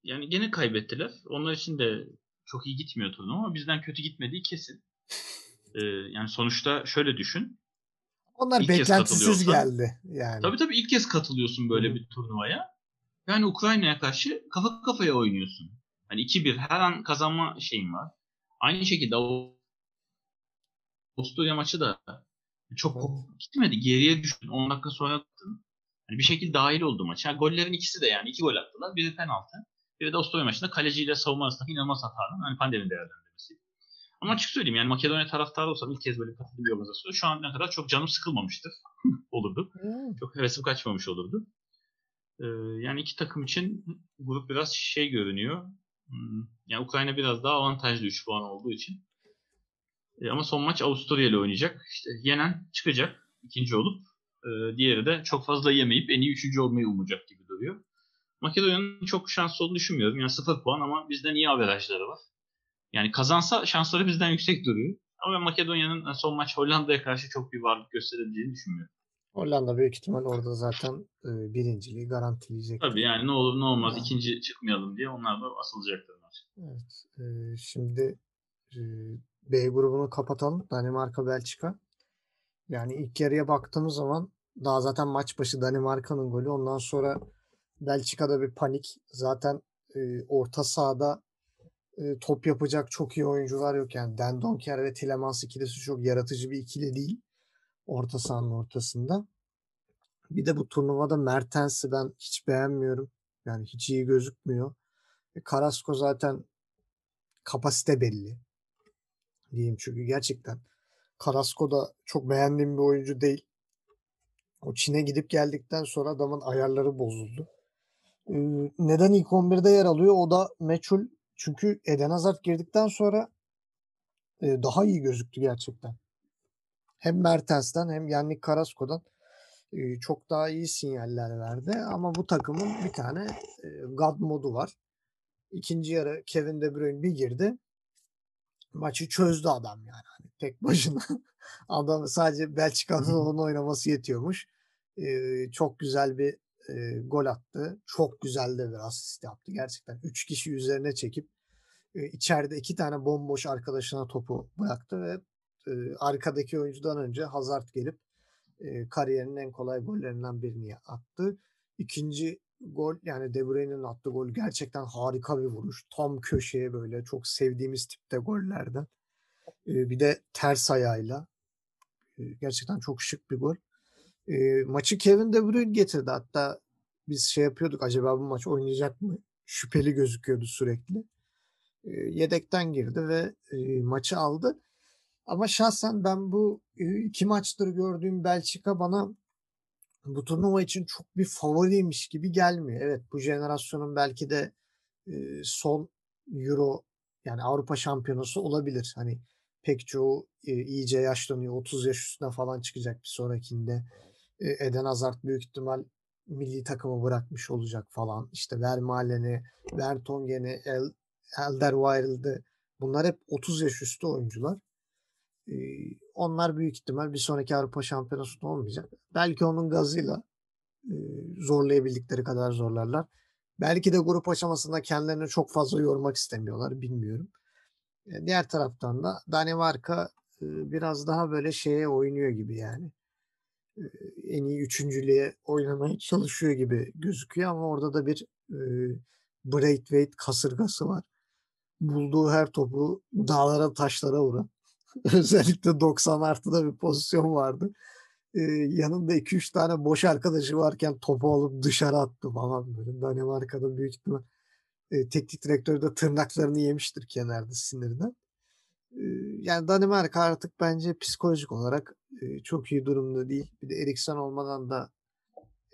yani gene kaybettiler. Onlar için de çok iyi gitmiyor turnuva ama bizden kötü gitmediği kesin. Ee, yani sonuçta şöyle düşün.
Onlar
İlk
beklentisiz geldi yani.
Tabii tabii ilk kez katılıyorsun böyle
Hı.
bir turnuvaya. Yani Ukrayna'ya karşı kafa kafaya oynuyorsun. Hani 2-1 her an kazanma şeyin var. Aynı şekilde Avusturya maçı da çok gitmedi. Geriye düştün. 10 dakika sonra attın. Hani bir şekilde dahil oldu maça. gollerin ikisi de yani iki gol attılar. Biri penaltı. Biri de Avusturya maçında kaleciyle savunma arasındaki inanılmaz hatadan. Hani pandeminin değerlendirmesi. Ama açık söyleyeyim yani Makedonya taraftarı olsam ilk kez böyle katıldığım bir organizasyona şu an ne kadar çok canım sıkılmamıştır. olurdu.
Hı.
Çok hevesim kaçmamış olurdu. Ee, yani iki takım için grup biraz şey görünüyor. Hmm, Yani Ukrayna biraz daha avantajlı 3 puan olduğu için. Ee, ama son maç Avusturya ile oynayacak. İşte yenen çıkacak ikinci olup e, diğeri de çok fazla yemeyip en iyi üçüncü olmayı umacak gibi duruyor. Makedonya'nın çok şanslı olduğunu düşünmüyorum. Yani 0 puan ama bizden iyi averajları var. Yani kazansa şansları bizden yüksek duruyor. Ama ben Makedonya'nın son maç Hollanda'ya karşı çok bir varlık gösterebileceğini düşünmüyorum.
Hollanda büyük ihtimal orada zaten e, birinciliği garantileyecek.
Tabii yani ne olur ne olmaz
Yani.
ikinci çıkmayalım diye onlar da asılacaktır maç.
Evet. e, şimdi e, B grubunu kapatalım. Danimarka, Belçika. Yani ilk yarıya baktığımız zaman daha zaten maç başı Danimarka'nın golü. Ondan sonra Belçika'da bir panik. Zaten e, orta sahada top yapacak çok iyi oyuncular yok. Yani Den Donker ve Tielemans ikilisi çok yaratıcı bir ikili değil. Orta sahanın ortasında. Bir de bu turnuvada Mertens'i ben hiç beğenmiyorum. Yani hiç iyi gözükmüyor. E, Carrasco zaten kapasite belli. Diyeyim çünkü gerçekten Carrasco da çok beğendiğim bir oyuncu değil. O Çin'e gidip geldikten sonra adamın ayarları bozuldu. Neden ilk 11'de yer alıyor? O da meçhul. Çünkü Eden Hazard girdikten sonra e, daha iyi gözüktü gerçekten. Hem Mertens'ten hem Yannick Carrasco'dan e, çok daha iyi sinyaller verdi. Ama bu takımın bir tane e, God modu var. İkinci yarı Kevin De Bruyne bir girdi. Maçı çözdü adam yani. Hani tek başına. adam sadece Belçika'nın onun oynaması yetiyormuş. Ee, çok güzel bir e, gol attı. Çok güzel de bir asist yaptı. Gerçekten 3 kişi üzerine çekip e, içeride iki tane bomboş arkadaşına topu bıraktı ve e, arkadaki oyuncudan önce Hazard gelip e, kariyerinin en kolay gollerinden birini attı. İkinci gol yani De Bruyne'nin attığı gol gerçekten harika bir vuruş. Tam köşeye böyle çok sevdiğimiz tipte gollerden. E, bir de ters ayağıyla. E, gerçekten çok şık bir gol. E, maçı Kevin De Bruyne getirdi. Hatta biz şey yapıyorduk acaba bu maç oynayacak mı? Şüpheli gözüküyordu sürekli. E, yedekten girdi ve e, maçı aldı. Ama şahsen ben bu e, iki maçtır gördüğüm Belçika bana bu turnuva için çok bir favoriymiş gibi gelmiyor. Evet bu jenerasyonun belki de e, son Euro yani Avrupa şampiyonası olabilir. Hani pek çoğu e, iyice yaşlanıyor. 30 yaş üstüne falan çıkacak bir sonrakinde. E, Eden Hazard büyük ihtimal milli takımı bırakmış olacak falan. İşte Vermaelen'i, Vertonghen'i, El, Elderweireld'i bunlar hep 30 yaş üstü oyuncular. E, onlar büyük ihtimal bir sonraki Avrupa şampiyonasında olmayacak. Belki onun gazıyla e, zorlayabildikleri kadar zorlarlar. Belki de grup aşamasında kendilerini çok fazla yormak istemiyorlar. Bilmiyorum. E, diğer taraftan da Danimarka e, biraz daha böyle şeye oynuyor gibi yani. E, en iyi üçüncülüğe oynamaya çalışıyor gibi gözüküyor ama orada da bir e, Braithwaite kasırgası var. Bulduğu her topu dağlara taşlara vuran. Özellikle 90 artıda bir pozisyon vardı. Ee, yanında 2-3 tane boş arkadaşı varken topu alıp dışarı attı falan böyle. Danimarka'da büyük ihtimal e, teknik direktör de tırnaklarını yemiştir kenarda sinirden. Ee, yani Danimarka artık bence psikolojik olarak çok iyi durumda değil. Bir de Eriksen olmadan da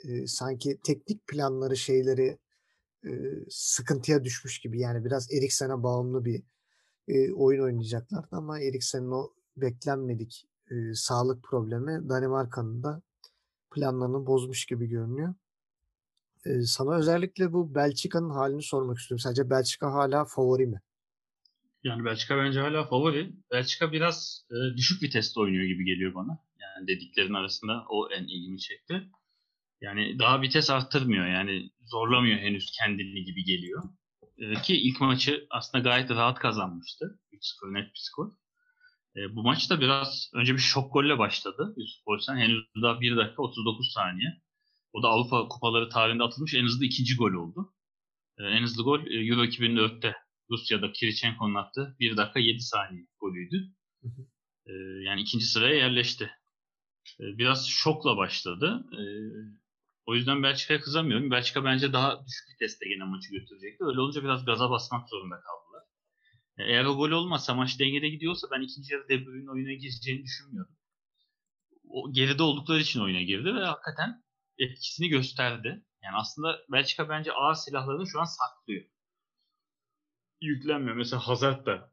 e, sanki teknik planları şeyleri e, sıkıntıya düşmüş gibi. Yani biraz Eriksen'e bağımlı bir e, oyun oynayacaklardı ama Eriksen'in o beklenmedik e, sağlık problemi Danimarka'nın da planlarını bozmuş gibi görünüyor. E, sana özellikle bu Belçika'nın halini sormak istiyorum. Sence Belçika hala favori mi?
Yani Belçika bence hala favori. Belçika biraz e, düşük viteste oynuyor gibi geliyor bana. Yani dediklerin arasında o en ilgimi çekti. Yani daha vites arttırmıyor. Yani zorlamıyor henüz kendini gibi geliyor. E, ki ilk maçı aslında gayet rahat kazanmıştı. 3-0 net bir skor. E, bu maç da biraz önce bir şok golle başladı. Yusuf Boysan henüz daha 1 dakika 39 saniye. O da Avrupa kupaları tarihinde atılmış en hızlı ikinci gol oldu. E, en hızlı gol e, Euro 2004'te Rusya'da Kirichenko'nun attığı 1 dakika 7 saniye golüydü. E, yani ikinci sıraya yerleşti. E, biraz şokla başladı. E, o yüzden Belçika'ya kızamıyorum. Belçika bence daha düşük viteste gene maçı götürecekti. Öyle olunca biraz gaza basmak zorunda kaldılar. Eğer o gol olmazsa maç dengede gidiyorsa ben ikinci yarı De Bruyne oyuna gireceğini düşünmüyorum. O geride oldukları için oyuna girdi ve hakikaten etkisini gösterdi. Yani aslında Belçika bence ağır silahlarını şu an saklıyor. Yüklenmiyor. Mesela Hazard da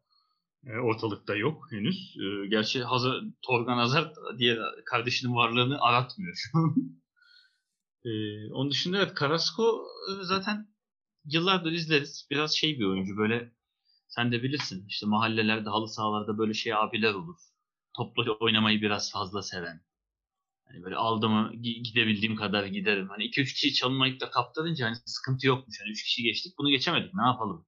e, ortalıkta yok henüz. E, gerçi Hazard, Torgan Hazard diye kardeşinin varlığını aratmıyor şu an. e, onun dışında evet Carrasco e, zaten yıllardır izleriz. Biraz şey bir oyuncu böyle sen de bilirsin işte mahallelerde halı sahalarda böyle şey abiler olur. Toplu oynamayı biraz fazla seven. Hani böyle aldığımı gidebildiğim kadar giderim. Hani 2-3 kişi çalınmayıp da kaptırınca hani sıkıntı yokmuş. Hani 3 kişi geçtik bunu geçemedik ne yapalım?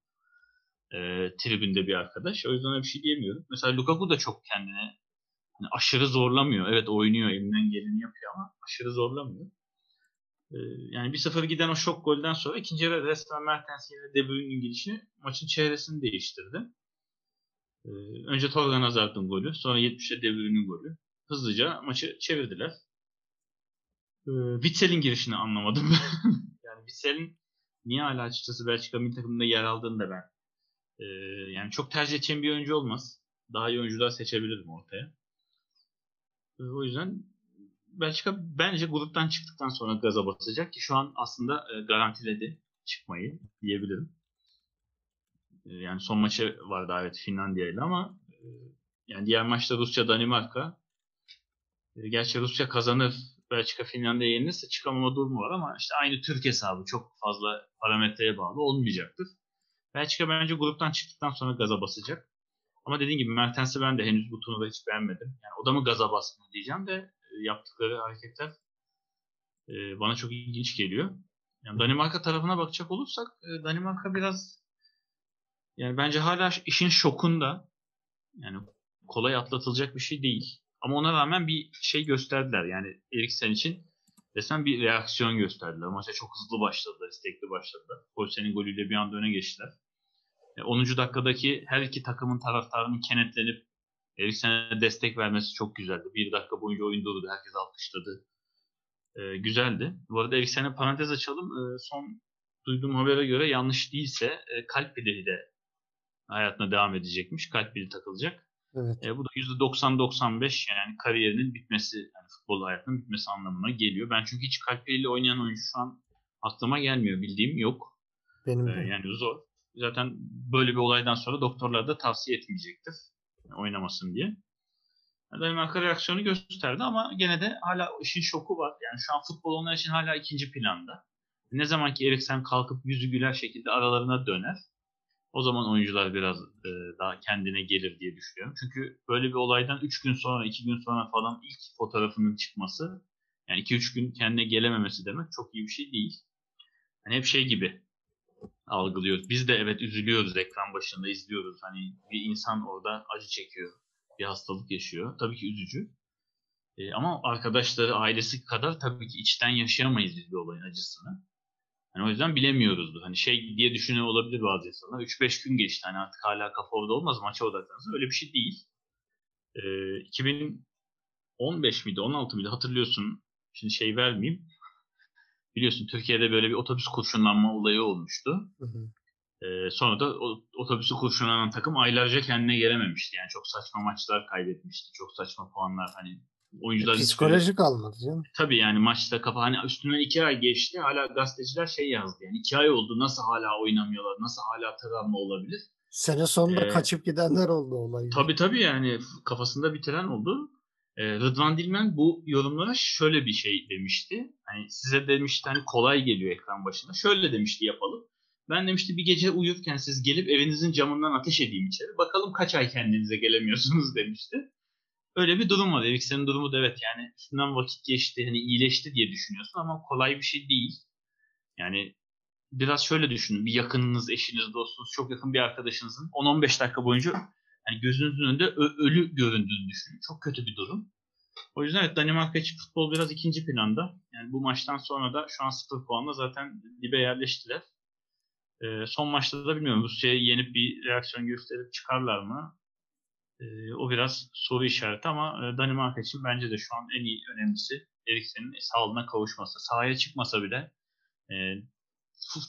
Ee, tribünde bir arkadaş. O yüzden öyle bir şey diyemiyorum. Mesela Lukaku da çok kendini hani aşırı zorlamıyor. Evet oynuyor elinden geleni yapıyor ama aşırı zorlamıyor. Ee, yani 1-0 giden o şok golden sonra ikinci yarı resmen Mertens yerine De Bruyne'in girişi maçın çehresini değiştirdi. Ee, önce Torgan Hazard'ın golü, sonra 70'te De Bruyne'in golü. Hızlıca maçı çevirdiler. Ee, Witsel'in girişini anlamadım. yani Witsel'in niye hala açıkçası Belçika milli takımında yer aldığını da ben e, yani çok tercih edeceğim bir oyuncu olmaz. Daha iyi oyuncular seçebilirim ortaya. E, o yüzden Belçika bence gruptan çıktıktan sonra gaza basacak ki şu an aslında e, garantiledi çıkmayı diyebilirim. E, yani son maçı vardı evet Finlandiya ile ama e, yani diğer maçta Rusya Danimarka. E, gerçi Rusya kazanır Belçika Finlandiya yenilirse çıkamama durumu var ama işte aynı Türk hesabı çok fazla parametreye bağlı olmayacaktır. Belçika bence gruptan çıktıktan sonra gaza basacak. Ama dediğim gibi Mertens'i ben de henüz bu turnuvada hiç beğenmedim. Yani o da mı gaza basmıyor diyeceğim de e, yaptıkları hareketler e, bana çok ilginç geliyor. Yani Danimarka tarafına bakacak olursak e, Danimarka biraz yani bence hala işin şokunda. Yani kolay atlatılacak bir şey değil. Ama ona rağmen bir şey gösterdiler. Yani Eriksen için resmen bir reaksiyon gösterdiler. Maça çok hızlı başladılar, istekli başladılar. Polsen'in golüyle bir anda öne geçtiler. 10. E, dakikadaki her iki takımın taraftarının kenetlenip Eriksen'e destek vermesi çok güzeldi. Bir dakika boyunca oyun durdu. Herkes alkışladı. Ee, güzeldi. Bu arada Eriksen'e parantez açalım. Ee, son duyduğum habere göre yanlış değilse e, kalp de hayatına devam edecekmiş. Kalp pili takılacak.
Evet.
E, bu da %90-95 yani kariyerinin bitmesi, yani futbol hayatının bitmesi anlamına geliyor. Ben çünkü hiç kalp piliyle oynayan oyuncu şu an aklıma gelmiyor. Bildiğim yok.
Benim
e,
de.
yani zor. Zaten böyle bir olaydan sonra doktorlar da tavsiye etmeyecektir oynamasın diye. Danimarka reaksiyonu gösterdi ama gene de hala işin şoku var. Yani şu an futbol onlar için hala ikinci planda. Ne zaman ki Eriksen kalkıp yüzü güler şekilde aralarına döner o zaman oyuncular biraz e, daha kendine gelir diye düşünüyorum. Çünkü böyle bir olaydan 3 gün sonra, 2 gün sonra falan ilk fotoğrafının çıkması yani 2-3 gün kendine gelememesi demek çok iyi bir şey değil. Yani hep şey gibi algılıyoruz. Biz de evet üzülüyoruz ekran başında izliyoruz. Hani bir insan orada acı çekiyor. Bir hastalık yaşıyor. Tabii ki üzücü. E, ama arkadaşları, ailesi kadar tabii ki içten yaşayamayız biz bir olayın acısını. Yani o yüzden bilemiyoruzdur. Hani şey diye düşünüyor olabilir bazı insanlar. 3-5 gün geçti. Hani artık hala kafa orada olmaz. Maça odaklanırsa. Öyle bir şey değil. Ee, 2015 miydi? 16 mıydı? Hatırlıyorsun. Şimdi şey vermeyeyim. Biliyorsun Türkiye'de böyle bir otobüs kurşunlanma olayı olmuştu. Hı hı. Ee, sonra da o, otobüsü kurşunlanan takım aylarca kendine gelememişti. Yani çok saçma maçlar kaybetmişti. Çok saçma puanlar hani oyuncular
psikolojik almadı canım.
Tabii yani maçta kafa hani üstünden iki ay geçti hala gazeteciler şey yazdı yani iki ay oldu nasıl hala oynamıyorlar nasıl hala travma olabilir.
Sene sonunda ee, kaçıp gidenler oldu olay.
Tabii tabii yani kafasında bitiren oldu. E, Rıdvan Dilmen bu yorumlara şöyle bir şey demişti. Hani size demişti hani kolay geliyor ekran başında. Şöyle demişti yapalım. Ben demişti bir gece uyurken siz gelip evinizin camından ateş edeyim içeri. Bakalım kaç ay kendinize gelemiyorsunuz demişti. Öyle bir durum var. Eriksen'in durumu da evet yani üstünden vakit geçti, hani iyileşti diye düşünüyorsun ama kolay bir şey değil. Yani biraz şöyle düşünün. Bir yakınınız, eşiniz, dostunuz, çok yakın bir arkadaşınızın 10-15 dakika boyunca yani gözünüzün önünde ölü göründüğünü düşünün. Çok kötü bir durum. O yüzden evet Danimarka için futbol biraz ikinci planda. Yani bu maçtan sonra da şu an 0 puanla zaten dibe yerleştiler. Ee, son maçta da bilmiyorum Rusya'ya yenip bir reaksiyon gösterip çıkarlar mı? Ee, o biraz soru işareti ama e, Danimarka için bence de şu an en iyi önemlisi Eriksen'in sağlığına kavuşması. Sahaya çıkmasa bile e,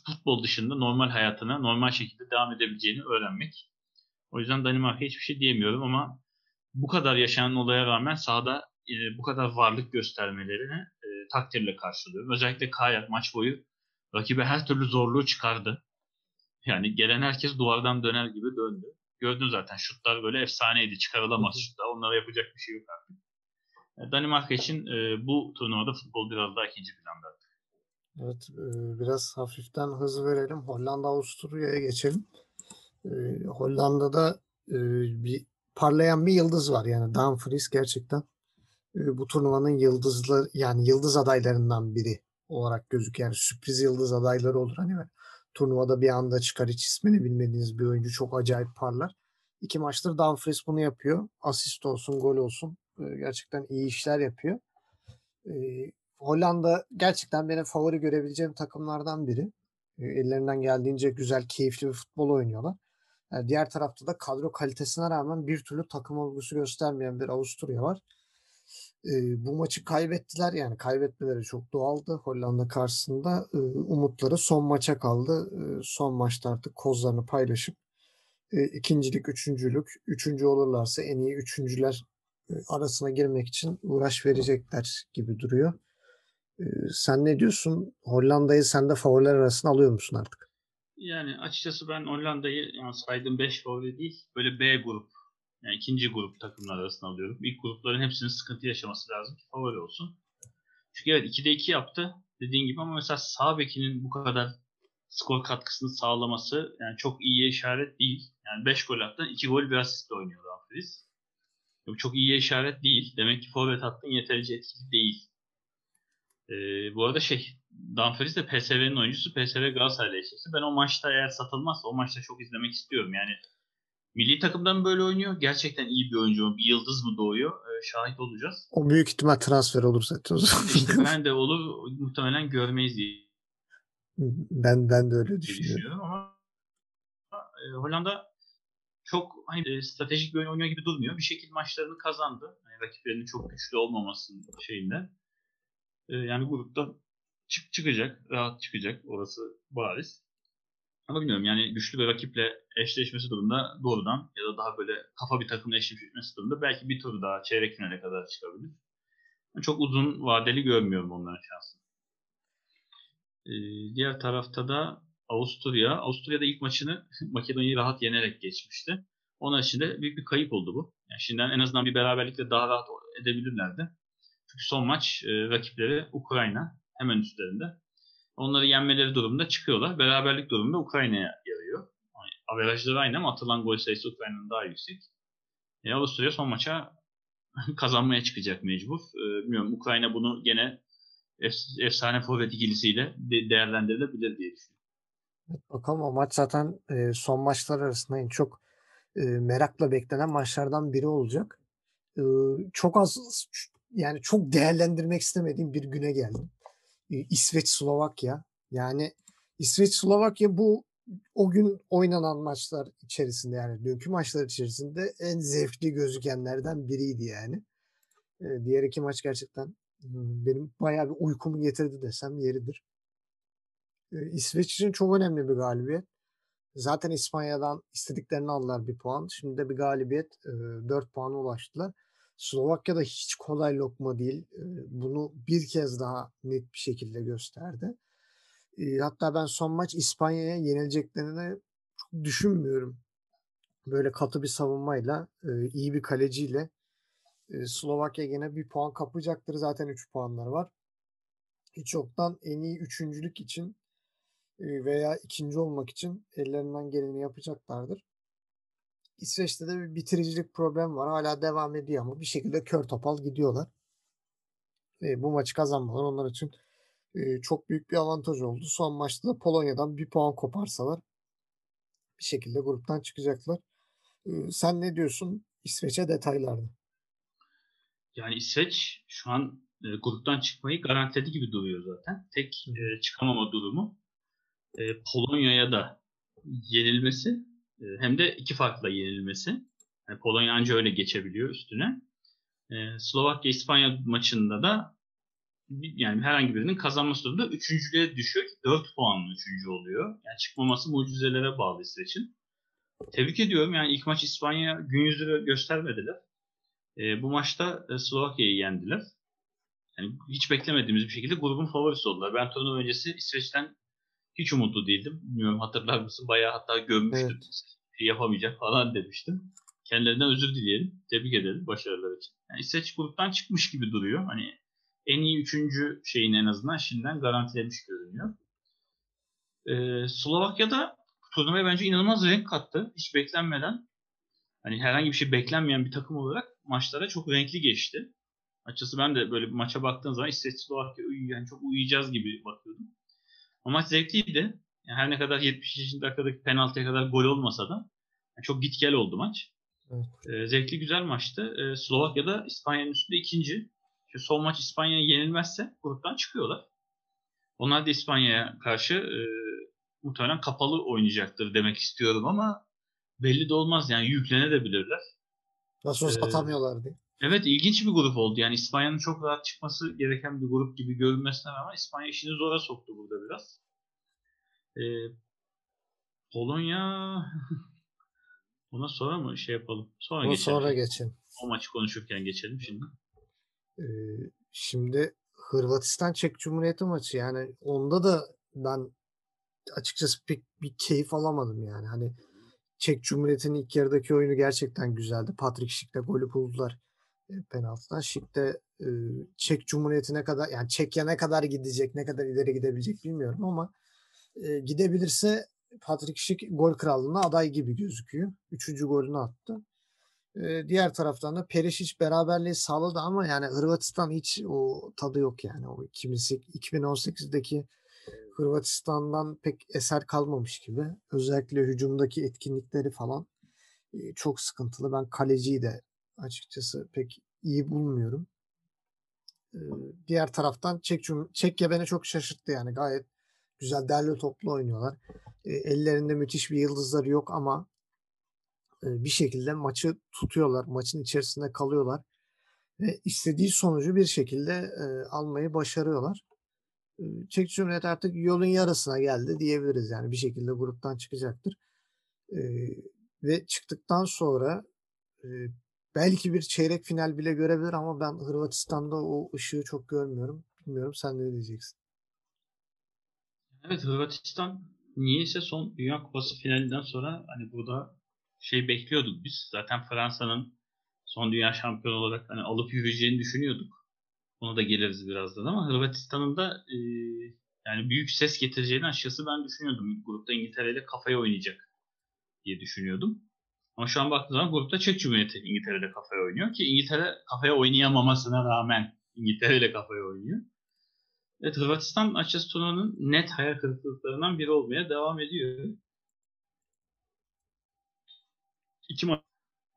futbol dışında normal hayatına normal şekilde devam edebileceğini öğrenmek. O yüzden Danimarka hiçbir şey diyemiyorum ama bu kadar yaşanan olaya rağmen sahada e, bu kadar varlık göstermelerini e, takdirle karşılıyorum. Özellikle Kayak maç boyu rakibe her türlü zorluğu çıkardı. Yani gelen herkes duvardan döner gibi döndü. Gördün zaten şutlar böyle efsaneydi. Çıkarılamaz şutlar. Onlara yapacak bir şey yok artık. E, Danimarka için e, bu turnuvada futbol biraz daha ikinci planda.
Evet, e, biraz hafiften hız verelim. Hollanda Avusturya'ya geçelim. E, Hollanda'da e, bir parlayan bir yıldız var. Yani Dumfries gerçekten e, bu turnuvanın yıldızlı yani yıldız adaylarından biri olarak gözüküyor. Yani sürpriz yıldız adayları olur. Hani turnuvada bir anda çıkar hiç ismini bilmediğiniz bir oyuncu çok acayip parlar. İki maçtır Dumfries bunu yapıyor. Asist olsun, gol olsun. E, gerçekten iyi işler yapıyor. E, Hollanda gerçekten benim favori görebileceğim takımlardan biri. Ellerinden geldiğince güzel, keyifli bir futbol oynuyorlar. Yani diğer tarafta da kadro kalitesine rağmen bir türlü takım olgusu göstermeyen bir Avusturya var. E, bu maçı kaybettiler yani kaybetmeleri çok doğaldı Hollanda karşısında. E, umutları son maça kaldı. E, son maçta artık kozlarını paylaşıp e, ikincilik, üçüncülük, üçüncü olurlarsa en iyi üçüncüler e, arasına girmek için uğraş verecekler gibi duruyor. E, sen ne diyorsun? Hollanda'yı sen de favoriler arasına alıyor musun artık?
Yani açıkçası ben Hollanda'yı yani saydığım 5 favori değil, böyle B grup yani ikinci grup takımlar arasında alıyorum. İlk grupların hepsinin sıkıntı yaşaması lazım ki favori olsun. Çünkü evet 2'de 2 yaptı dediğin gibi ama mesela sağ bekinin bu kadar skor katkısını sağlaması yani çok iyi işaret değil. Yani 5 gol attı, 2 gol bir asistle oynuyor Dumfries. Bu çok iyi işaret değil. Demek ki forvet hattın yeterince etkili değil. Ee, bu arada şey Dumfries de PSV'nin oyuncusu. PSV Galatasaray'la eşleşti. Ben o maçta eğer satılmazsa o maçta çok izlemek istiyorum. Yani Milli takımdan böyle oynuyor. Gerçekten iyi bir oyuncu mu? Bir yıldız mı doğuyor? Ee, şahit olacağız.
O büyük ihtimal transfer olur zaten.
İşte ben de olur. Muhtemelen görmeyiz diye.
Ben ben de öyle düşünüyorum. düşünüyorum
ama e, Hollanda çok hani e, stratejik bir oyun oynuyor gibi durmuyor. Bir şekilde maçlarını kazandı. Yani rakiplerinin çok güçlü olmamasının şeyinde. E, yani grupta çık çıkacak, rahat çıkacak. Orası bariz. Ama bilmiyorum yani güçlü bir rakiple eşleşmesi durumunda doğrudan ya da daha böyle kafa bir takımla eşleşmesi durumunda belki bir tur daha çeyrek finale kadar çıkabilir. Çok uzun vadeli görmüyorum onların şansını. Ee, diğer tarafta da Avusturya. Avusturya'da ilk maçını Makedonya'yı rahat yenerek geçmişti. Onun için de büyük bir kayıp oldu bu. Yani şimdiden en azından bir beraberlikle daha rahat edebilirlerdi. Çünkü son maç e, rakipleri Ukrayna hemen üstlerinde. Onları yenmeleri durumunda çıkıyorlar. Beraberlik durumunda Ukrayna'ya yarıyor. Yani averajları aynı ama atılan gol sayısı Ukrayna'nın daha yüksek. E, Avusturya son maça kazanmaya çıkacak mecbur. E, bilmiyorum Ukrayna bunu gene ef- efsane forvet ikilisiyle de- değerlendirilebilir diye düşünüyorum.
bakalım o maç zaten e, son maçlar arasında en çok e, merakla beklenen maçlardan biri olacak. E, çok az yani çok değerlendirmek istemediğim bir güne geldim. İsveç Slovakya. Yani İsveç Slovakya bu o gün oynanan maçlar içerisinde yani dünkü maçlar içerisinde en zevkli gözükenlerden biriydi yani. diğer iki maç gerçekten benim bayağı bir uykumu getirdi desem yeridir. İsveç için çok önemli bir galibiyet. Zaten İspanya'dan istediklerini aldılar bir puan. Şimdi de bir galibiyet. dört puana ulaştılar. Slovakya'da hiç kolay lokma değil. Bunu bir kez daha net bir şekilde gösterdi. Hatta ben son maç İspanya'ya yenileceklerini çok düşünmüyorum. Böyle katı bir savunmayla, iyi bir kaleciyle Slovakya gene bir puan kapacaktır. Zaten 3 puanları var. Hiç yoktan en iyi üçüncülük için veya ikinci olmak için ellerinden geleni yapacaklardır. İsveç'te de bir bitiricilik problem var. Hala devam ediyor ama bir şekilde kör topal gidiyorlar. E, bu maçı kazanmalar onlar için e, çok büyük bir avantaj oldu. Son maçta da Polonya'dan bir puan koparsalar bir şekilde gruptan çıkacaklar. E, sen ne diyorsun İsveç'e detaylarda?
Yani İsveç şu an e, gruptan çıkmayı garantiledi gibi duruyor zaten. Tek e, çıkamama durumu e, Polonya'ya da yenilmesi hem de iki farkla yenilmesi. Yani Polonya anca öyle geçebiliyor üstüne. E, Slovakya İspanya maçında da yani herhangi birinin kazanması durumunda üçüncülüğe düşüyor. 4 puanlı üçüncü oluyor. Yani çıkmaması mucizelere bağlı İsveç'in. Tebrik ediyorum. Yani ilk maç İspanya gün yüzü göstermediler. E, bu maçta e, Slovakya'yı yendiler. Yani hiç beklemediğimiz bir şekilde grubun favorisi oldular. Ben turnuva öncesi İsveç'ten hiç umutlu değildim. Bilmiyorum hatırlar mısın? Bayağı hatta gömmüştüm. Evet. Şey yapamayacak falan demiştim. Kendilerinden özür dileyelim. Tebrik edelim başarılar için. Yani İsveç gruptan çıkmış gibi duruyor. Hani en iyi üçüncü şeyin en azından şimdiden garantilemiş görünüyor. Ee, Slovakya'da turnuvaya bence inanılmaz renk kattı. Hiç beklenmeden. Hani herhangi bir şey beklenmeyen bir takım olarak maçlara çok renkli geçti. Açıkçası ben de böyle bir maça baktığım zaman İsveç Slovakya yani çok uyuyacağız gibi bakıyordum. Ama maç zevkliydi. Yani her ne kadar 70. dakikadaki penaltıya kadar gol olmasa da yani çok git gel oldu maç. Evet. Ee, zevkli güzel maçtı. Ee, Slovakya'da İspanya'nın üstünde ikinci. Şu son maç İspanya'ya yenilmezse gruptan çıkıyorlar. Onlar da İspanya'ya karşı e, muhtemelen kapalı oynayacaktır demek istiyorum ama belli de olmaz yani yüklenebilirler.
Nasıl olsa ee, atamıyorlar diye.
Evet ilginç bir grup oldu. Yani İspanya'nın çok rahat çıkması gereken bir grup gibi görünmesine rağmen İspanya işini zora soktu burada biraz. Ee, Polonya ona sonra mı şey yapalım? Sonra
Onu geçelim. Sonra geçelim.
O maçı konuşurken geçelim şimdi.
Ee, şimdi Hırvatistan Çek Cumhuriyeti maçı yani onda da ben açıkçası pek bir keyif alamadım yani. Hani Çek Cumhuriyeti'nin ilk yarıdaki oyunu gerçekten güzeldi. Patrick Schick'le golü buldular penaltıdan. Schick de e, Çek Cumhuriyeti'ne kadar yani Çekya ne kadar gidecek, ne kadar ileri gidebilecek bilmiyorum ama e, gidebilirse Patrick Schick gol krallığına aday gibi gözüküyor. Üçüncü golünü attı. E, diğer taraftan da Perisic beraberliği sağladı ama yani Hırvatistan hiç o tadı yok yani. O 2018'deki Hırvatistan'dan pek eser kalmamış gibi. Özellikle hücumdaki etkinlikleri falan çok sıkıntılı. Ben kaleciyi de açıkçası pek iyi bulmuyorum. Diğer taraftan Çek Çekya beni çok şaşırttı yani. Gayet güzel derli toplu oynuyorlar. Ellerinde müthiş bir yıldızları yok ama bir şekilde maçı tutuyorlar. Maçın içerisinde kalıyorlar. Ve istediği sonucu bir şekilde almayı başarıyorlar. Çek Cumhuriyet artık yolun yarısına geldi diyebiliriz. Yani bir şekilde gruptan çıkacaktır. ve çıktıktan sonra belki bir çeyrek final bile görebilir ama ben Hırvatistan'da o ışığı çok görmüyorum. Bilmiyorum sen ne diyeceksin?
Evet Hırvatistan niyeyse son Dünya Kupası finalinden sonra hani burada şey bekliyorduk biz. Zaten Fransa'nın son dünya şampiyonu olarak hani alıp yürüyeceğini düşünüyorduk. Ona da geliriz birazdan ama Hırvatistan'ın da e, yani büyük ses getireceğini açıkçası ben düşünüyordum. Grupta İngiltere ile kafaya oynayacak diye düşünüyordum. Ama şu an baktığım zaman grupta Çek Cumhuriyeti İngiltere ile kafaya oynuyor ki İngiltere kafaya oynayamamasına rağmen İngiltere ile kafaya oynuyor. Evet Hırvatistan açıkçası turnuvanın net hayal kırıklıklarından biri olmaya devam ediyor. İki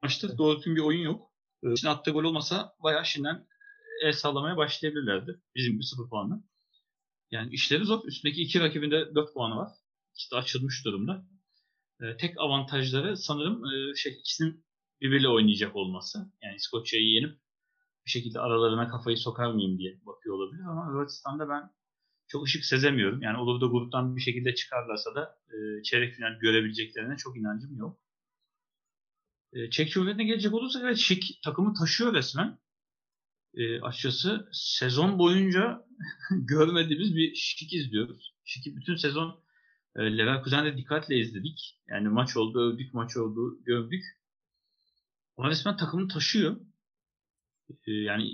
maçta doğru bir oyun yok. Için attığı gol olmasa bayağı şimdiden el sallamaya başlayabilirlerdi. Bizim bir sıfır puanla. Yani işleri zor. Üstündeki iki rakibinde dört puanı var. İkisi de açılmış durumda. E, tek avantajları sanırım e, şey ikisinin birbiriyle oynayacak olması. Yani İskoçya'yı yenip bir şekilde aralarına kafayı sokar mıyım diye bakıyor olabilir ama Hırvatistan'da ben çok ışık sezemiyorum. Yani olur da gruptan bir şekilde çıkarlarsa da e, çeyrek final görebileceklerine çok inancım yok. E, Çek Cumhuriyeti'ne gelecek olursak evet Şik takımı taşıyor resmen e, açıkçası sezon boyunca görmediğimiz bir şik izliyoruz. Şiki bütün sezon Leverkusen'de dikkatle izledik. Yani maç oldu, övdük, maç oldu, gördük. Ama resmen takımı taşıyor. E, yani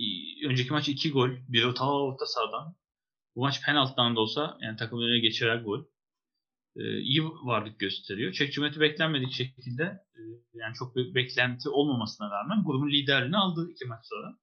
önceki maç 2 gol. Bir ta orta sahadan. Bu maç penaltıdan da olsa yani takımın önüne geçerek gol. E, iyi varlık gösteriyor. Çek Cumhuriyeti beklenmedik şekilde e, yani çok bir beklenti olmamasına rağmen grubun liderliğini aldı iki maç sonra.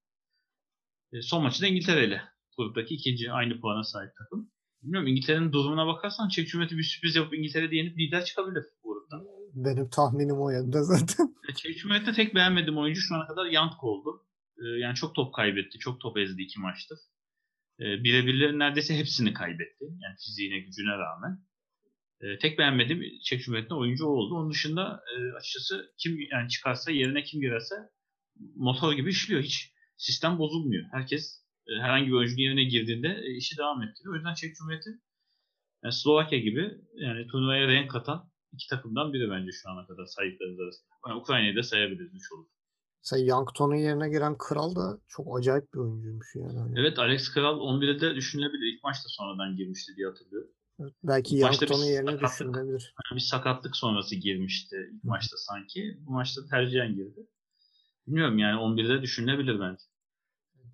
Son maçı da İngiltere ile. Gruptaki ikinci aynı puana sahip takım. Bilmiyorum İngiltere'nin durumuna bakarsan Çek Cumhuriyeti bir sürpriz yapıp İngiltere'de yenip lider çıkabilir gruptan.
Benim tahminim o yönde zaten.
E, Çek Cumhuriyeti'de tek beğenmediğim oyuncu şu ana kadar Yank oldu. E, yani çok top kaybetti. Çok top ezdi iki maçtır. E, birebirlerin neredeyse hepsini kaybetti. Yani fiziğine, gücüne rağmen. Tek beğenmediğim Çek Cumhuriyeti'nde oyuncu o oldu. Onun dışında açıkçası kim yani çıkarsa yerine kim girerse motor gibi işliyor. Hiç sistem bozulmuyor. Herkes herhangi bir oyuncunun yerine girdiğinde e, işi devam ettiriyor. O yüzden Çek Cumhuriyeti yani Slovakya gibi yani turnuvaya renk katan iki takımdan biri bence şu ana kadar saydıklarımız arasında. Yani Ukrayna'yı da sayabiliriz. Üç olur.
Mesela Youngton'un yerine giren Kral da çok acayip bir oyuncuymuş yani. Hani
Evet Alex Kral 11'de de düşünülebilir. İlk maçta sonradan girmişti diye hatırlıyorum.
Evet, Belki
bir
yerine düşünülebilir.
Yani bir sakatlık sonrası girmişti ilk maçta sanki. Bu maçta tercihen girdi. Bilmiyorum yani 11'de düşünülebilir bence.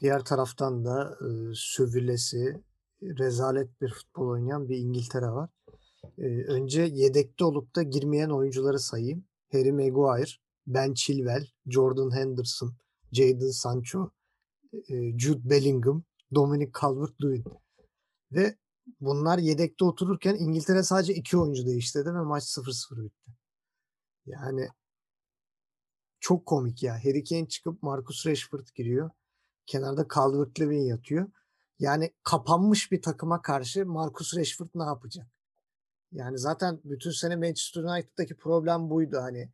Diğer taraftan da e, sövülesi, rezalet bir futbol oynayan bir İngiltere var. E, önce yedekte olup da girmeyen oyuncuları sayayım. Harry Maguire, Ben Chilwell, Jordan Henderson, Jadon Sancho, e, Jude Bellingham, Dominic Calvert-Lewin. Ve bunlar yedekte otururken İngiltere sadece iki oyuncu değiştirdi ve maç 0-0 bitti. Yani çok komik ya. Harry Kane çıkıp Marcus Rashford giriyor. Kenarda Calvert-Lewin yatıyor. Yani kapanmış bir takıma karşı Marcus Rashford ne yapacak? Yani zaten bütün sene Manchester United'daki problem buydu hani.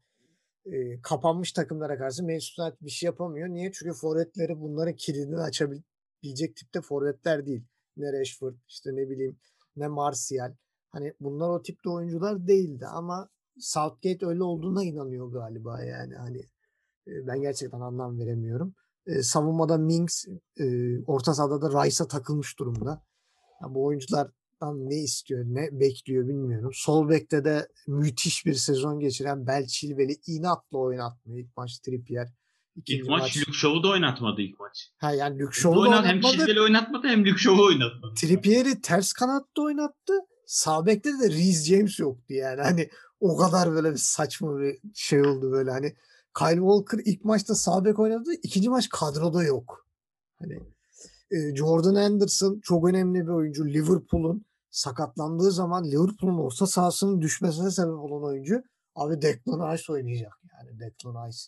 e, kapanmış takımlara karşı Manchester United bir şey yapamıyor. Niye? Çünkü forvetleri bunların kilidini açabilecek tipte forvetler değil. Ne Rashford, işte ne bileyim ne Martial. Hani bunlar o tipte oyuncular değildi ama Southgate öyle olduğuna inanıyor galiba yani hani e, ben gerçekten anlam veremiyorum. E, savunmada Mings, e, orta sahada da Rice'a takılmış durumda. Ya bu oyunculardan ne istiyor, ne bekliyor bilmiyorum. Sol bekte de müthiş bir sezon geçiren Bel Chilwell'i inatla oynatmıyor. İlk maç Trippier.
İlk maç, Luke Shaw'u da oynatmadı ilk maç.
Ha yani Luke
Shaw'u
da
oynat, hem
oynatmadı.
Chilwell'i oynatmadı hem Luke Shaw'u oynatmadı.
Trippier'i ters kanatta oynattı. Sağ bekte de Reece James yoktu yani. Hani o kadar böyle bir saçma bir şey oldu böyle hani Kyle Walker ilk maçta sağ bek oynadı. ikinci maç kadroda yok. Hani e, Jordan Anderson çok önemli bir oyuncu. Liverpool'un sakatlandığı zaman Liverpool'un orta sahasının düşmesine sebep olan oyuncu. Abi Declan Rice oynayacak yani Declan Rice.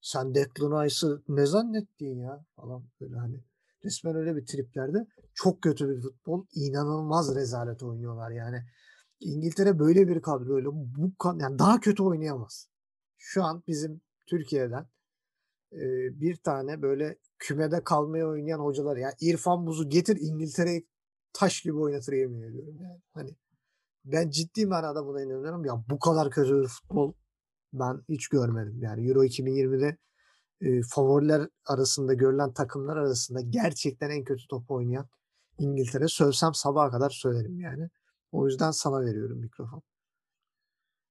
Sen Declan Rice'ı ne zannettin ya falan böyle hani. Resmen öyle bir triplerde. Çok kötü bir futbol. inanılmaz rezalet oynuyorlar yani. İngiltere böyle bir kadroyla bu yani daha kötü oynayamaz. Şu an bizim Türkiye'den e, bir tane böyle kümede kalmaya oynayan hocalar ya İrfan Buz'u getir İngiltere'yi taş gibi oynatır yemin ediyorum yani. Hani ben ciddi manada buna inanıyorum. Ya bu kadar kötü bir futbol ben hiç görmedim. Yani Euro 2020'de e, favoriler arasında görülen takımlar arasında gerçekten en kötü top oynayan İngiltere. Sövsem sabaha kadar söylerim yani. O yüzden sana veriyorum mikrofon.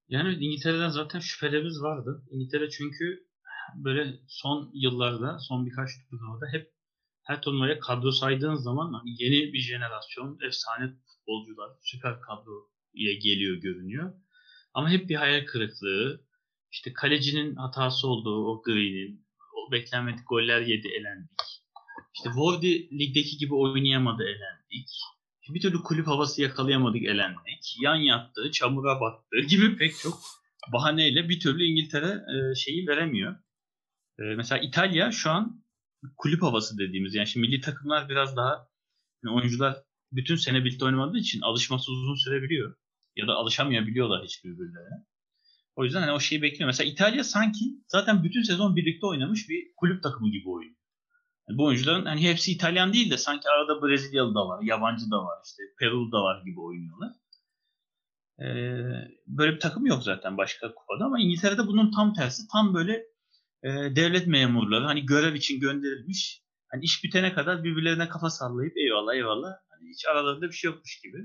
Yani İngiltere'den zaten şüphelerimiz vardı. İngiltere çünkü böyle son yıllarda, son birkaç turnuvada hep her turnuvaya kadro saydığın zaman hani yeni bir jenerasyon, efsane futbolcular, süper kadroya geliyor görünüyor. Ama hep bir hayal kırıklığı, işte kalecinin hatası olduğu o Green'in, o beklenmedik goller yedi elendik. İşte Wardy ligdeki gibi oynayamadı elendik. Bir türlü kulüp havası yakalayamadık elendik. Yan yattı, çamura battı gibi pek çok bahaneyle bir türlü İngiltere e, şeyi veremiyor. E, mesela İtalya şu an kulüp havası dediğimiz yani şimdi milli takımlar biraz daha yani oyuncular bütün sene birlikte oynamadığı için alışması uzun sürebiliyor. Ya da alışamayabiliyorlar hiçbirbirlerine. O yüzden hani o şeyi bekliyor. Mesela İtalya sanki zaten bütün sezon birlikte oynamış bir kulüp takımı gibi oynuyor. Bu oyuncuların hani hepsi İtalyan değil de sanki arada Brezilyalı da var, yabancı da var, işte Perulu da var gibi oynuyorlar. Ee, böyle bir takım yok zaten başka kupada ama İngiltere'de bunun tam tersi. Tam böyle e, devlet memurları hani görev için gönderilmiş. Hani iş bitene kadar birbirlerine kafa sallayıp eyvallah eyvallah. Hani hiç aralarında bir şey yokmuş gibi.